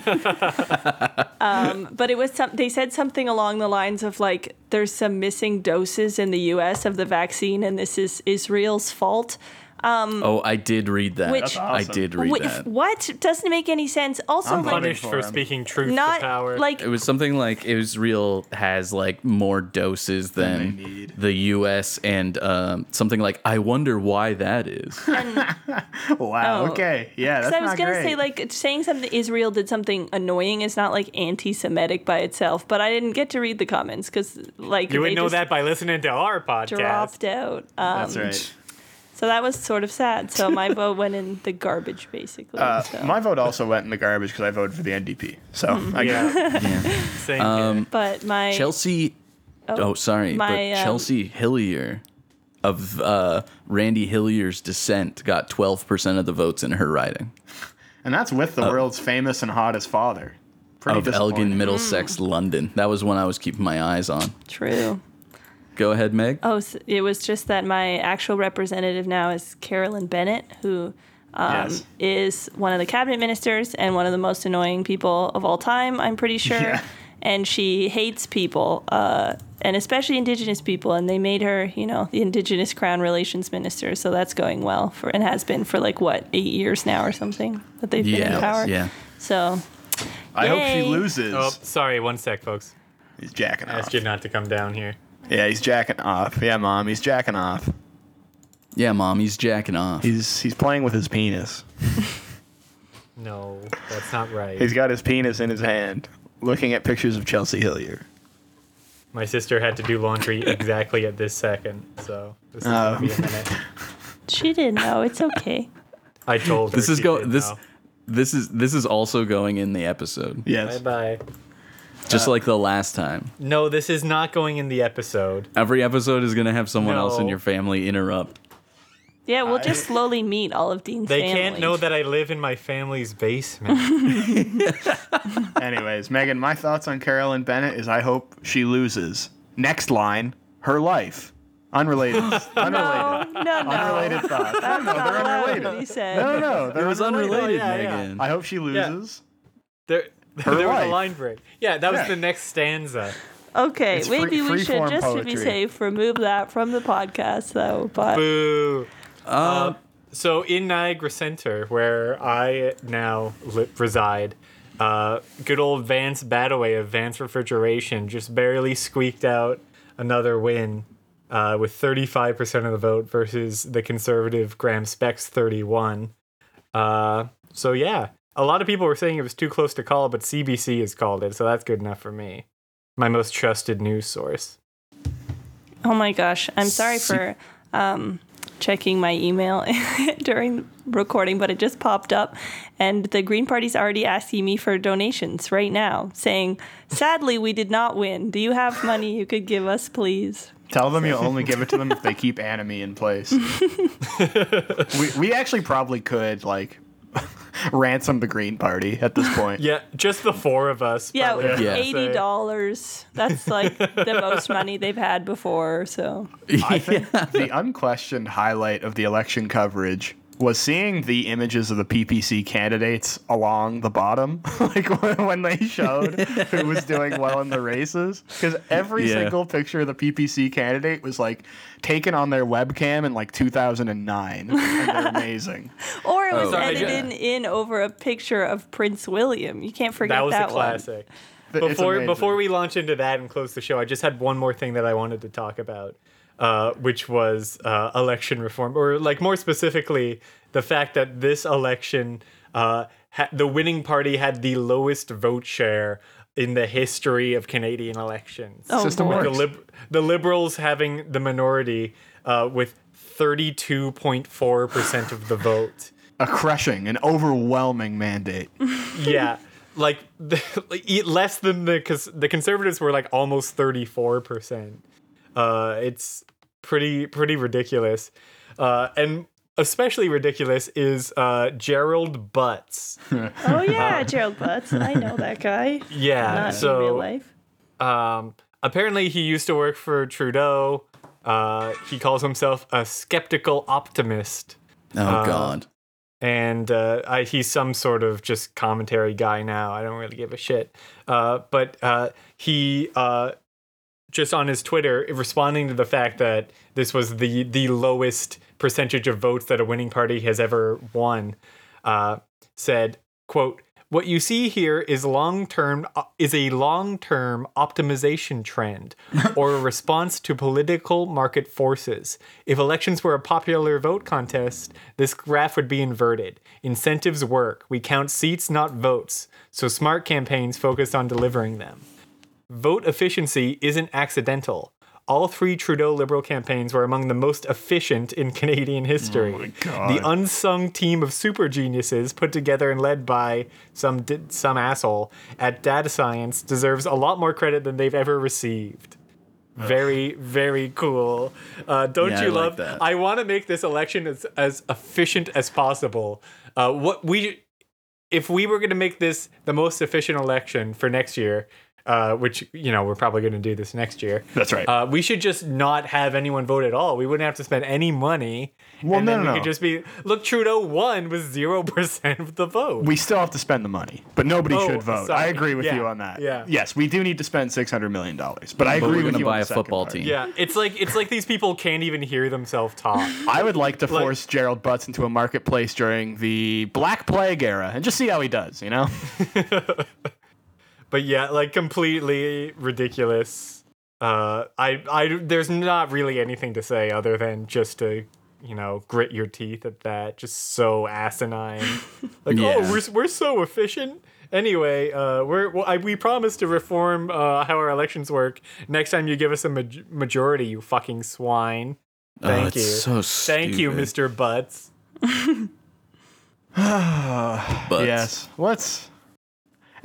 um, but it was some. They said something along the lines of like, "There's some missing doses in the U.S. of the vaccine, and this is Israel's fault." Oh, I did read that. Which- That's I did read Wait, that. what doesn't make any sense? Also, I'm like Punished for for him. speaking truth not to power. like It was something like Israel has like more doses than the U.S. and um, something like I wonder why that is. [LAUGHS] [LAUGHS] Wow. Oh. Okay. Yeah. That's Because I was not gonna great. say like saying something Israel did something annoying is not like anti-Semitic by itself, but I didn't get to read the comments because like you would know that by listening to our podcast. dropped out. Um, That's right. So that was sort of sad. So my [LAUGHS] vote went in the garbage basically. Uh, so. My vote also went in the garbage because I voted for the NDP. So Mm-hmm. I got Yeah. [LAUGHS] Same Um, here. but my Chelsea. Oh, sorry, my, but um, Chelsea Hillier of uh, Randy Hillier's descent got 12% of the votes in her riding and that's with the world's famous and hottest father. Pretty of. Elgin, Middlesex, London. That was one I was keeping my eyes on. true. Go ahead, Meg. Oh, s it was just that my actual representative now is Carolyn Bennett, who um, Yes. is one of the cabinet ministers and one of the most annoying people of all time. I'm pretty sure. Yeah. And she hates people, uh, and especially Indigenous people. And they made her, you know, the Indigenous Crown Relations Minister. So that's going well for and has been for like what eight years now or something that they've been in power. yeah. So I hope she loses. Oh, sorry. One sec, folks. He's jacking I off. asked you not to come down here. Yeah, he's jacking off. Yeah, mom, he's jacking off. Yeah, mom, he's jacking off. He's he's playing with his penis. [LAUGHS] No, that's not right. He's got his penis in his hand, looking at pictures of Chelsea Hillier. My sister had to do laundry [LAUGHS] exactly at this second, so this is Oh. gonna be a oh. minute. [LAUGHS] she didn't know. It's okay. I told her. this is she go did this know. this is this is also going in the episode, Yes. Bye bye. Just uh, like the last time. No, this is not going in the episode. Every episode is gonna have someone else in your family interrupt. Yeah, we'll just slowly meet all of Dean's They family. can't know that I live in my family's basement. [LAUGHS] [LAUGHS] Anyways, Megan, my thoughts on Carolyn Bennett is I hope she loses. Next line, her life. Unrelated. [LAUGHS] Unrelated. No, no, no. Unrelated thoughts. No, no, they're Not allowed to unrelated. said. No, no, no. They're It was unrelated. unrelated, yeah, yeah. Megan. I hope she loses. there, Her [LAUGHS] there was a line break. Yeah, that was Yeah. the next stanza. Okay, It's free- maybe we should free-form just to be safe remove that from the podcast though. But Boo. Uh, So in Niagara Center, where I now li- reside, uh, good old Vance Badawey of Vance Refrigeration just barely squeaked out another win uh, with 35% of the vote versus the conservative Graham Speck's 31. Uh, so yeah, a lot of people were saying it was too close to call, but CBC has called it, so that's good enough for me. My most trusted news source. oh my gosh, I'm sorry for um, checking my email [LAUGHS] during recording, but it just popped up, and the Green Party's already asking me for donations right now, saying, "Sadly, we did not win. Do you have money you could give us, please?" Tell them you'll only give it to them if they keep [LAUGHS] Annamie in place. we, we actually probably could, like, [LAUGHS] ransom the Green Party at this point. Yeah, just the four of us. Yeah, probably, I eighty dollars. That's like the most money they've had before. So I think [LAUGHS] the unquestioned highlight of the election coverage was seeing the images of the PPC candidates along the bottom, [LAUGHS] like when- when they showed who was doing well in the races. Because every Yeah. single picture of the PPC candidate was like taken on their webcam in like 2009, and they're amazing. [LAUGHS] Or it was Oh, Sorry, edited in over a picture of Prince William. You can't forget That was that a one. classic. It's Before before we launch into that and close the show, I just had one more thing that I wanted to talk about, uh, which was uh, election reform, or like more specifically, the fact that this election, uh, ha- the winning party had the lowest vote share in the history of Canadian elections. Oh, System boy. the, lib- the liberals having the minority uh, with 32.4% of the vote. a crushing, an overwhelming mandate. [LAUGHS] yeah like, the, [LAUGHS] like e- less than the cause the conservatives were like almost 34% uh it's pretty pretty ridiculous uh and especially ridiculous is uh gerald butts [LAUGHS] Oh yeah, Gerald Butts. I know [LAUGHS] that guy. yeah Not in real so life. um apparently he used to work for trudeau uh he calls himself a skeptical optimist oh God. and uh, I, he's some sort of just commentary guy now. I don't really give a shit. Uh, but uh, he uh, just on his Twitter, responding to the fact that this was the the lowest percentage of votes that a winning party has ever won, uh, said, "quote What you see here is long term is a long term optimization trend, [LAUGHS] or a response to political market forces. If elections were a popular vote contest, this graph would be inverted. Incentives work. We count seats, not votes. So smart campaigns focus on delivering them." Vote efficiency isn't accidental. All three Trudeau Liberal campaigns were among the most efficient in [LAUGHS] Canadian history. God. The unsung team of super geniuses put together and led by some di- some asshole at Data Science deserves a lot more credit than they've ever received. Very, very cool. Uh, don't Yeah, you I like love that. I want to make this election as, as efficient as possible. Uh, what we if we were going to make this the most efficient election for next year, uh, which you know we're probably going to do this next year. That's right. Uh, we should just not have anyone vote at all. We wouldn't have to spend any money. Well, and no, then no, we no. could just be look. Trudeau won with zero percent of the vote. we still have to spend the money, but nobody Oh, should vote. sorry. I agree with Yeah, you on that. yeah. Yes, we do need to spend six hundred million dollars, but I But agree we're with gonna you. buy on a football part. team. yeah, it's like it's like these people can't even hear themselves talk. [LAUGHS] I would like to Like- force Gerald Butts into a marketplace during the Black Plague era and just see how he does. You know, [LAUGHS] but yeah, like completely ridiculous. Uh, I, I, there's not really anything to say other than just to, you know, grit your teeth at that. Just so asinine. [LAUGHS] Like, Yeah. oh, we're we're so efficient. Anyway, uh, we're well, I, we promise to reform uh, how our elections work. Next time you give us a maj- majority, you fucking swine. Oh, Thank it's you. so Thank you. Mister Butts. [SIGHS] But yes. Let's.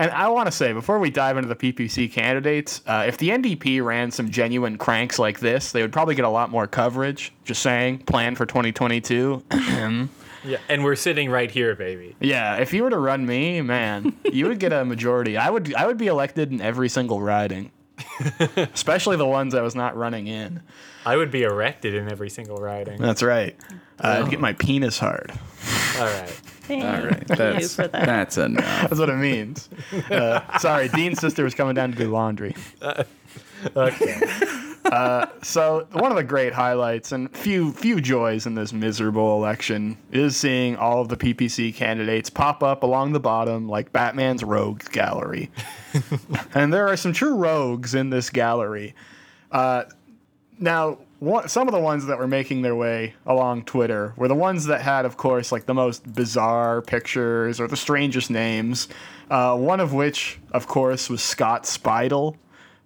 And I want to say before we dive into the PPC candidates, uh, if the NDP ran some genuine cranks like this, they would probably get a lot more coverage. Just saying, plan for 2022. [CLEARS THROAT] Yeah, and we're sitting right here, baby. Yeah, if you were to run me, man, you would get a majority. I would I would be elected in every single riding. [LAUGHS] Especially the ones I was not running in. I would be erected in every single riding. That's right. Uh, I'd get my penis hard. All right. Thank all right, you that's for that. that's enough. That's what it means. Uh, sorry, Dean's sister was coming down to do laundry. Okay. So one of the great highlights and few few joys in this miserable election is seeing all of the PPC candidates pop up along the bottom like Batman's rogues gallery. [LAUGHS] and there are some true rogues in this gallery. Uh, now, one, some of the ones that were making their way along Twitter were the ones that had, of course, like the most bizarre pictures or the strangest names. Uh, one of which, of course, was Scott Speidel,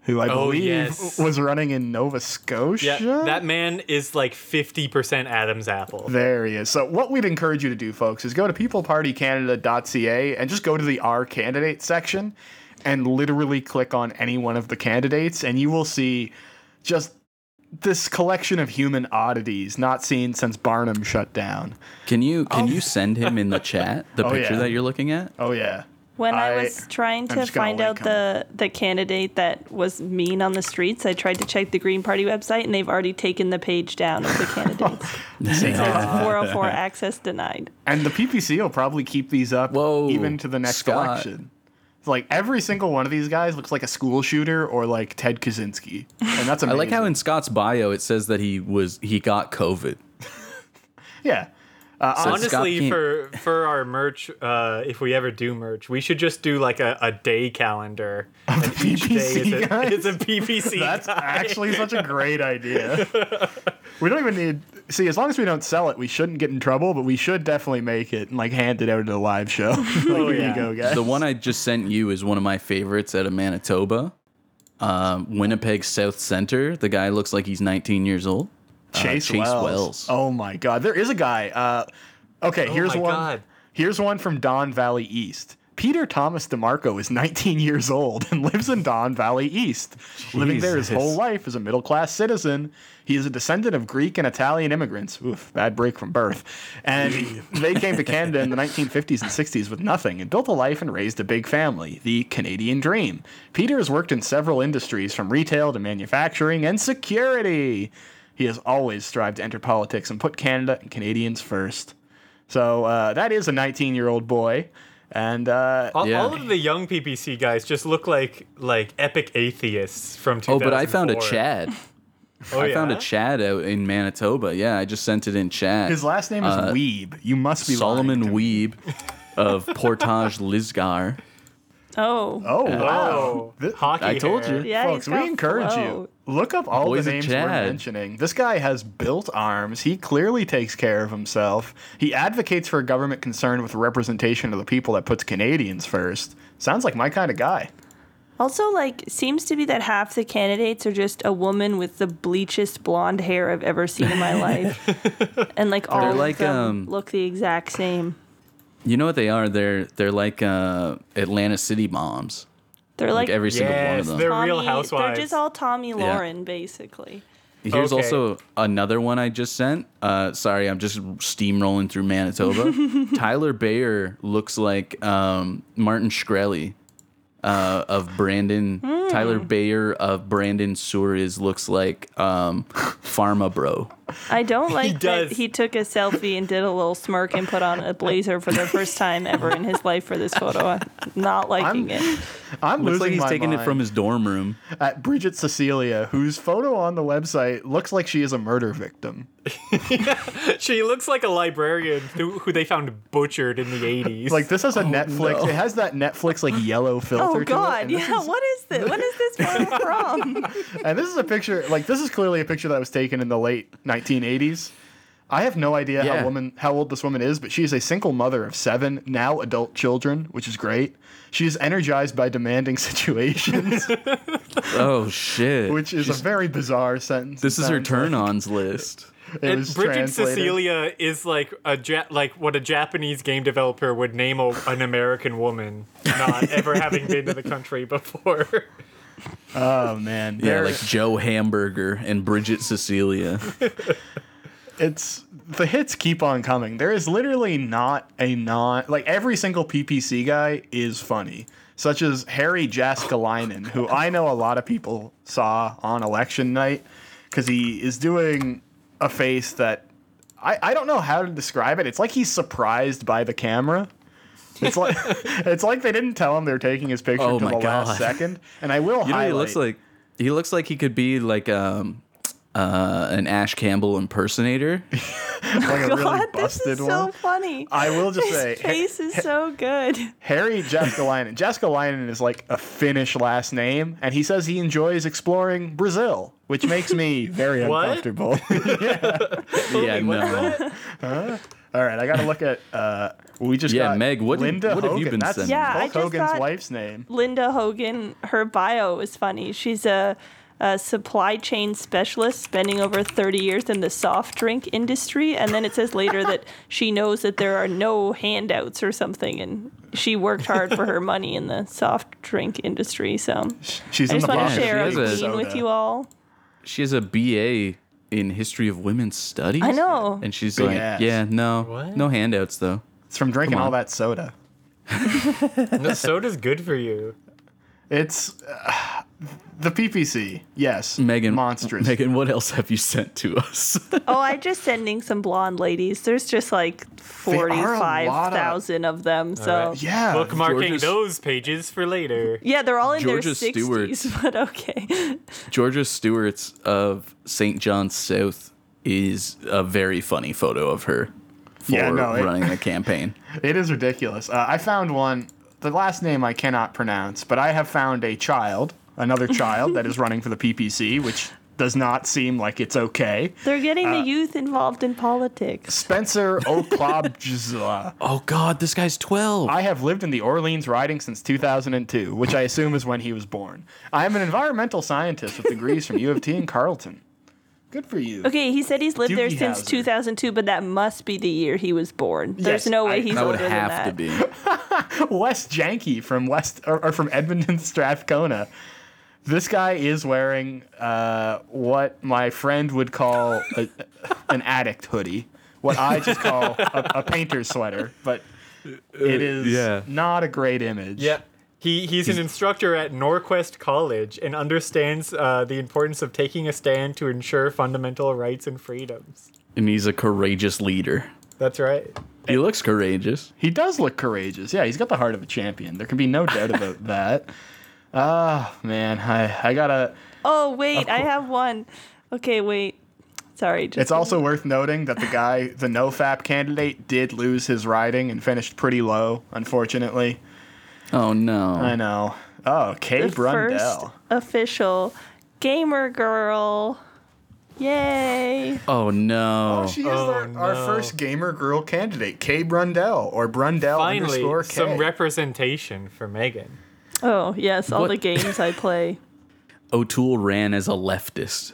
who I Oh, believe yes. was running in Nova Scotia. Yeah, that man is like 50% Adam's apple. There he is. So what we'd encourage you to do, folks, is go to peoplepartycanada.ca and just go to the R candidate section and literally click on any one of the candidates, and you will see just this collection of human oddities not seen since Barnum shut down. Can you can oh. you send him in the [LAUGHS] chat the Oh, picture yeah. that you're looking at? Oh yeah. When I, I- was trying to find out link the, the candidate that was mean on the streets, I tried to check the Green Party website and they've already taken the page down of the candidates. [LAUGHS] Oh. it says [LAUGHS] 404 access denied. And the PPC will probably keep these up Whoa, even to the next Scott. election. It's Like every single one of these guys looks like a school shooter or like Ted Kaczynski, and that's amazing. [LAUGHS] I like how in Scott's bio it says that he was he got COVID. [LAUGHS] yeah. Uh, So Honestly, for for our merch, uh, if we ever do merch, we should just do like a, a day calendar, [LAUGHS] and each day is PPC a, guys? is a PPC. That's guy. actually such a great idea. we don't even need see as long as we don't sell it, we shouldn't get in trouble, but we should definitely make it and like hand it out at a live show. [LAUGHS] like, Oh, here yeah. you go, guys. The one I just sent you is one of my favorites out of Manitoba. Um, Winnipeg South Center. The guy looks like he's 19 years old. Uh, Chase, Chase Wells. Wells. Oh my god, there is a guy. Uh, okay, here's Oh my one. God. Here's one from Don Valley East. Peter Thomas DeMarco is 19 years old and lives in Don Valley East, living there his whole life as a middle class citizen. He is a descendant of Greek and Italian immigrants. Oof, bad break from birth. And [LAUGHS] they came to Canada in the 1950s and 60s with nothing and built a life and raised a big family, the Canadian dream. Peter has worked in several industries from retail to manufacturing and security. He has always strived to enter politics and put Canada and Canadians first. So uh, that is a 19 year old boy. And uh, All, Yeah. all of the young PPC guys just look like like epic atheists from 2004. Oh, but I found a Chad. Oh, I found a? Chad out in Manitoba. Yeah, I just sent it in chat. his last name is Weeb. You must be lying Solomon to me. Weeb of Portage Lisgar. Oh. Oh wow! Oh, hockey. I told hair. you. Yeah, Folks, we encourage flow. you. Look up all Boys the names we're mentioning. This guy has built arms. He clearly takes care of himself. He advocates for a government concerned with the representation of the people that puts Canadians first. Sounds like my kind of guy. Also, like, seems to be that half the candidates are just a woman with the bleachest blonde hair I've ever seen in my [LAUGHS] life, and like all They're of like, them um, look the exact same. You know what they are? They're they're like uh, Atlanta City moms. They're Like, like, every single one of Yes, them. they're Tomi, real housewives. They're just all Tomi Lahren, basically. Here's Okay. also another one I just sent. Uh, sorry, I'm just steamrolling through Manitoba. [LAUGHS] Tyler Bayer looks like um, Martin Shkreli uh, of Brandon. Tyler Bayer of Brandon Suarez looks like um, Pharma Bro. I don't like that does. he took a selfie and did a little smirk and put on a blazer for the first time ever in his life for this photo. I'm not liking it. I'm Looks like he's taking it from his dorm room. at Bridget Cecilia, whose photo on the website looks like she is a murder victim. [LAUGHS] She looks like a librarian who, who they found butchered in the 80s. Like this has a oh, Netflix. no. It has that Netflix like yellow oh, filter. Oh to it, God! Yeah, is- what is this? What is this photo [LAUGHS] from? And this is a picture, like this is clearly a picture that was taken in the late 1980s. I have no idea Yeah. how woman how old this woman is, but she is a single mother of seven now adult children, which is great. She is energized by demanding [LAUGHS] situations, Oh shit! which is a very bizarre sentence. this is her turn-ons list. It and was Bridget translated. Cecilia is like a ja- like what a Japanese game developer would name a, an American woman, not ever having been to the country before. [LAUGHS] Oh man, Yeah, There- like Joe Hamburger and Bridget Cecilia. [LAUGHS] it's the hits keep on coming. There is literally not a non like every single PPC guy is funny, such as Harry Jaskalainen, who I know a lot of people saw on election night because he is doing a face that I, I don't know how to describe it. It's like he's surprised by the camera. It's like [LAUGHS] it's like they didn't tell him they're taking his picture Oh until my the last second. And I will You know, highlight. he looks like he looks like he could be like um uh an Ash Campbell impersonator. [LAUGHS] like a [LAUGHS] really God, this busted is one. so funny. I will just His say, face is so good. Harry Jaskalainen. Jaskalainen is like a Finnish last name, and he says he enjoys exploring Brazil, which makes me very What? uncomfortable. yeah, no. All right, I got to look at. Uh, we just Yeah, got Meg, what did- Linda what have you been That's sending? Yeah, I Hulk just Hogan's got- wife's name. Linda Hogan, her bio is funny. She's a, a supply chain specialist spending over 30 years in the soft drink industry. And then it says later that [LAUGHS] she knows that there are no handouts or something. And she worked hard for her money in the soft drink industry. So She's I in just the want box. to share a she has a- queen with you all. She has a BA in history of women's studies. I know. And she's Big like, ass. yeah, no, What? no handouts though. It's from drinking all that soda. [LAUGHS] no, soda's good for you. It's uh, the PPC. Yes, Megan, monstrous. Megan, what else have you sent to us? [LAUGHS] Oh, I'm just sending some blonde ladies. There's just like There are a lot of- 45,000 of them. So Yeah, Bookmarking George's- those pages for later. yeah, they're all in Georgia their 60s, Stewart's. [LAUGHS] but okay. Georgia Stewart's of St. John's South is a very funny photo of her for Yeah, no, it- running the campaign. [LAUGHS] It is ridiculous. Uh, I found one. The last name I cannot pronounce, but I have found a child, another child that is running for the PPC, which does not seem like it's okay. They're getting Uh, the youth involved in politics. Spencer Oklobdzija. [LAUGHS] Oh God, this guy's twelve. I have lived in the Orleans riding since 2002, which I assume is when he was born. I am an environmental scientist with degrees from U of T and Carleton. Good for you. Okay, he said he's lived there since Howser. 2002, but that must be the year he was born. There's Yes, no way I- he's that That would have to be. [LAUGHS] Wes Janke from West or, or from Edmonton Strathcona. This guy is wearing uh, what my friend would call a, an addict hoodie. What I just call a, a painter's sweater, but it is yeah. not a great image. Yeah. He, he's an instructor at NorQuest College and understands uh, the importance of taking a stand to ensure fundamental rights and freedoms. And he's a courageous leader. That's right. He looks courageous. He does look courageous. Yeah, he's got the heart of a champion. There can be no doubt about that. Ah, man, I I gotta. Oh wait, I have one. Okay, wait. Sorry. Just It's also worth noting that the guy, the NoFap candidate, did lose his riding and finished pretty low, unfortunately. Oh no. I know. Oh, Kay the Brundell. first official gamer girl. Yay! Oh no. Oh, she is Oh, our, our first gamer girl candidate, Kay Brundell or Brundell Finally, underscore K. some representation for Megan. Oh yes, all What- the games I play. [LAUGHS] O'Toole ran as a leftist.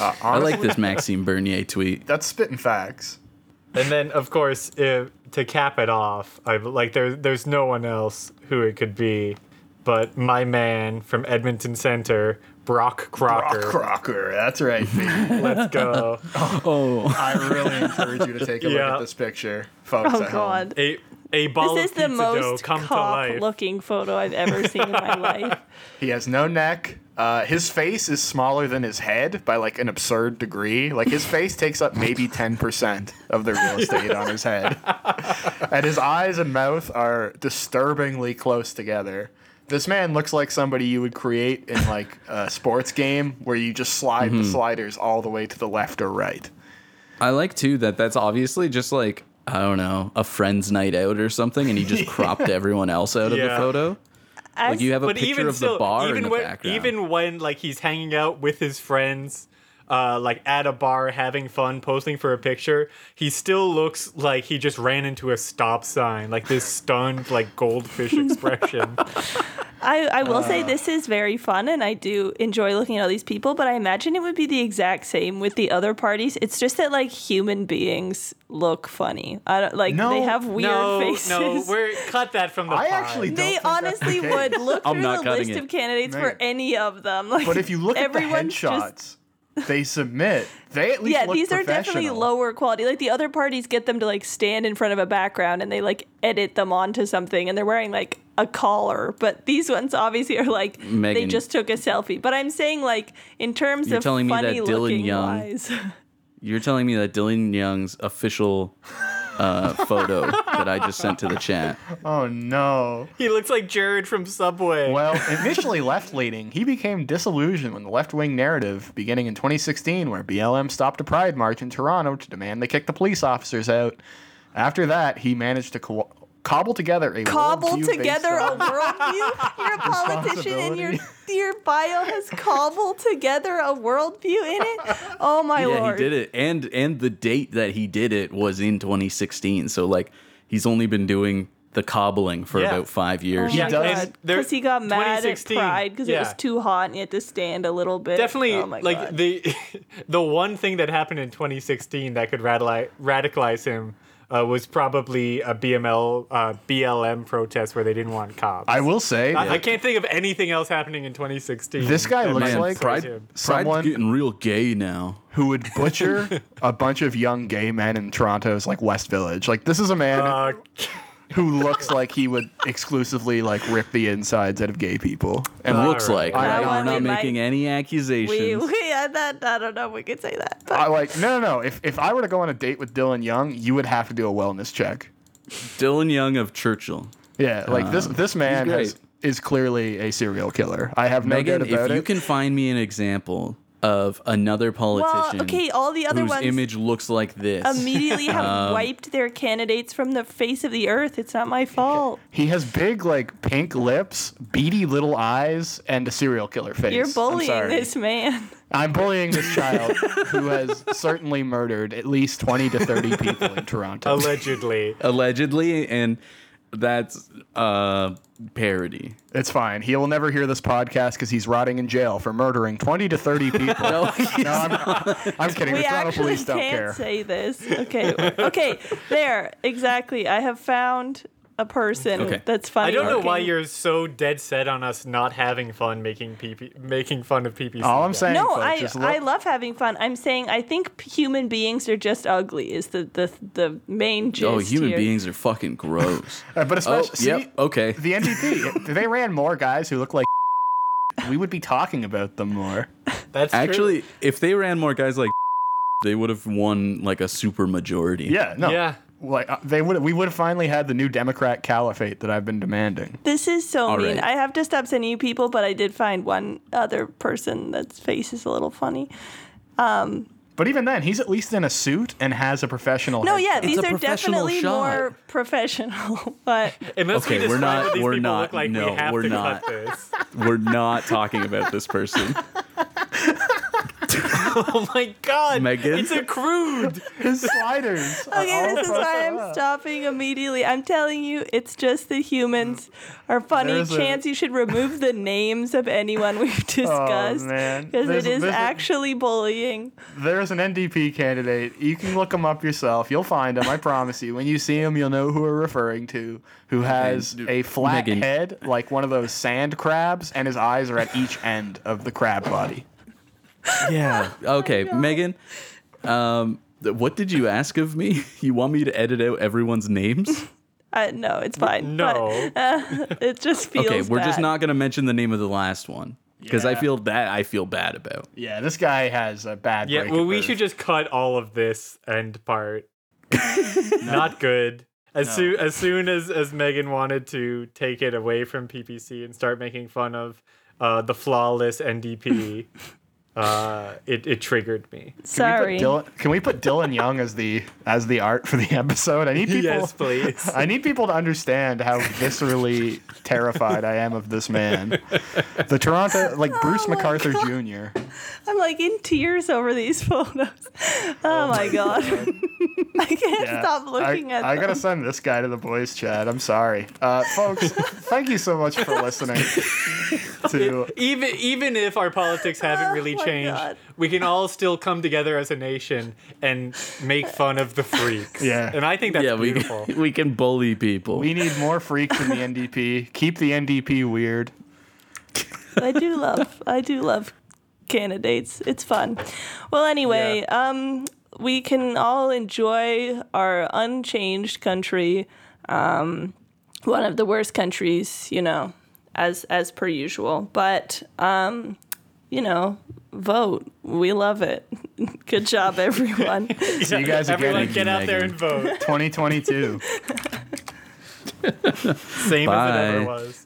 Uh, I like this Maxime Bernier tweet. That's spitting facts. And then, of course, if, to cap it off, I like there. There's no one else who it could be, but my man from Edmonton Center, Brock Crocker. Brock Crocker. That's right. [LAUGHS] Let's go. Oh. I really encourage you to take a look at this picture, folks. Oh at home. god. A a ball This is of the pizza dough most come to cop life. looking photo I've ever seen in my [LAUGHS] life. He has no neck. Uh, his face is smaller than his head by like an absurd degree. Like his face takes up maybe [LAUGHS] 10% of the real estate on his head. And his eyes and mouth are disturbingly close together. This man looks like somebody you would create in like a sports game where you just slide the sliders all the way to the left or right. I like too that that's obviously just like I don't know a friend's night out or something, and he just [LAUGHS] cropped everyone else out of the photo. As, Like you have a picture of still, the bar even in the when, background. even when like he's hanging out with his friends, uh, like at a bar having fun, posting for a picture, he still looks like he just ran into a stop sign, like this stunned, like goldfish [LAUGHS] expression. I, I will Uh. say this is very fun and I do enjoy looking at all these people, but I imagine it would be the exact same with the other parties. It's just that like human beings look funny. I don't like No, they have weird no, faces. no, we're cut that from the. I pod. actually don't they think honestly the case. would look through the list it. of candidates for any of them. Like, But if you look at the everyone's just- headshots, they submit. They at least yeah, look these are definitely lower quality. Like the other parties get them to like stand in front of a background and they like edit them onto something and they're wearing like a collar. But these ones obviously are like they just took a selfie. But I'm saying like in terms You're of telling me that funny Dylan looking Young- wise. [LAUGHS] You're telling me that Dylan Young's official uh, photo that I just sent to the chat. Oh no. He looks like Jared from Subway. Well, initially left leaning, he became disillusioned when the left wing narrative, beginning in 2016, where BLM stopped a pride march in Toronto to demand they kick the police officers out. After that, he managed to co- cobble together a Cobble worldview based together a worldview. You're a politician and your your bio has cobbled together a worldview in it. Oh my Yeah, lord. he did it, and and the date that he did it was in 2016. So like he's only been doing the cobbling for Yeah. about five oh years. Oh Yeah, my does- god! there- Because he got mad at Pride because it was too hot and he had to stand a little bit. Definitely, Oh my like God. the [LAUGHS] the one thing that happened in 2016 that could radicalize, radicalize him uh, was probably a BML uh, BLM protest where they didn't want cops. I will say, I, I can't think of anything else happening in 2016. This guy looks Man, like- Pride, him. Someone- Pride's getting real gay now. who would butcher a bunch of young gay men in Toronto's like West Village. Like this is a man Uh, who looks like he would exclusively like rip the insides out of gay people. And All Looks right. like I- right? I- we're not making might- any accusations. we, we I, that, I don't know if we could say that. But I like no no no. If if I were to go on a date with Dylan Young, you would have to do a wellness check. Dylan Young of Churchill. Yeah, like this uh, this man has, is clearly a serial killer. I have no Megan, doubt about if you can find me an example of another politician okay, all the other whose ones image looks like this, immediately have Um, wiped their candidates from the face of the earth. It's not my fault. he has big like pink lips, beady little eyes, and a serial killer face. You're I'm bullying sorry. this man. I'm bullying this [LAUGHS] child who has certainly murdered at least 20 to 30 people in Toronto. allegedly. allegedly, and that's uh parody. It's fine. He will never hear this podcast because he's rotting in jail for murdering 20 to 30 [LAUGHS] people. no, I'm, I'm kidding. we the Toronto actually police don't can't care. say this. Okay, okay, there, exactly. I have found a person Okay. that's funny. I don't know why you're so dead set on us not having fun making PP, making fun of PPC. All I'm saying, No, folks, I just look, I love having fun. I'm saying I think human beings are just ugly. Is the the the main gist oh, human here. beings are fucking gross. [LAUGHS] uh, but oh, especially yep, okay. the NDP. [LAUGHS] they ran more guys who look like [LAUGHS] we would be talking about them more. That's true. Actually, if they ran more guys like they would have won like a super majority. Yeah, no. Yeah. Like uh, they would we would have finally had the new Democrat caliphate that I've been demanding. This is so All mean. right. I have to stop sending you people, but I did find one other person that's face is a little funny. But even then, he's at least in a suit and has a professional. No, headshot. yeah, these are professional definitely shot. more professional. [LAUGHS] But [LAUGHS] Unless we Okay, we're not- these we're not- look like, no, we have we're to not. cut this. We're not talking about this person. [LAUGHS] [LAUGHS] Oh my god, Megan? it's a crude. [LAUGHS] his sliders. okay, this is why I'm stopping immediately. I'm telling you, it's just the humans are funny. There's a- Chance you should remove the names of anyone we've [LAUGHS] oh, discussed Oh, because There's it a- is there's a- actually bullying. There's an NDP candidate. You can look him up yourself. You'll find him. I promise you. When you see him, you'll know who we're referring to. Who has a flat Megan. head like one of those sand crabs, and his eyes are at each end of the crab body. Yeah. [LAUGHS] Okay, Megan. Um, what did you ask of me? [LAUGHS] You want me to edit out everyone's names? [LAUGHS] Uh, no, it's fine. No. but, uh, it just feels. Okay, we're just not gonna mention the name of the last one because I feel that I feel bad about. Yeah, this guy has a bad. Yeah, break well, we birth. should just cut all of this end part. Not good. As soon as soon as as Megan wanted to take it away from PPC and start making fun of uh, the flawless NDP, uh, it it triggered me. Sorry. Dylan, can we put Dylan Young as the as the art for the episode? I need people. Yes, please. I need people to understand how viscerally terrified I am of this man. The Toronto, like Bruce Oh my McArthur Jr. I'm like in tears over these photos. Oh, my god. [LAUGHS] I can't Yeah, stop looking I, at I them. gotta send this guy to the boys' chat. I'm sorry, uh, folks. [LAUGHS] thank you so much for listening. [LAUGHS] To even even if our politics haven't really Oh my changed, God. we can all still come together as a nation and make fun of the freaks. Yeah. and I think that's yeah, we beautiful. [LAUGHS] we can bully people. we need more freaks in the NDP. Keep the NDP weird. I do love I do love candidates. It's fun. Well, anyway, um we can all enjoy our unchanged country. Um one of the worst countries, you know, as as per usual. But um you know, vote. We love it. [LAUGHS] Good job [LAUGHS] everyone. [LAUGHS] See you guys again Everyone, in get out there and vote. 2022. Same as it ever was.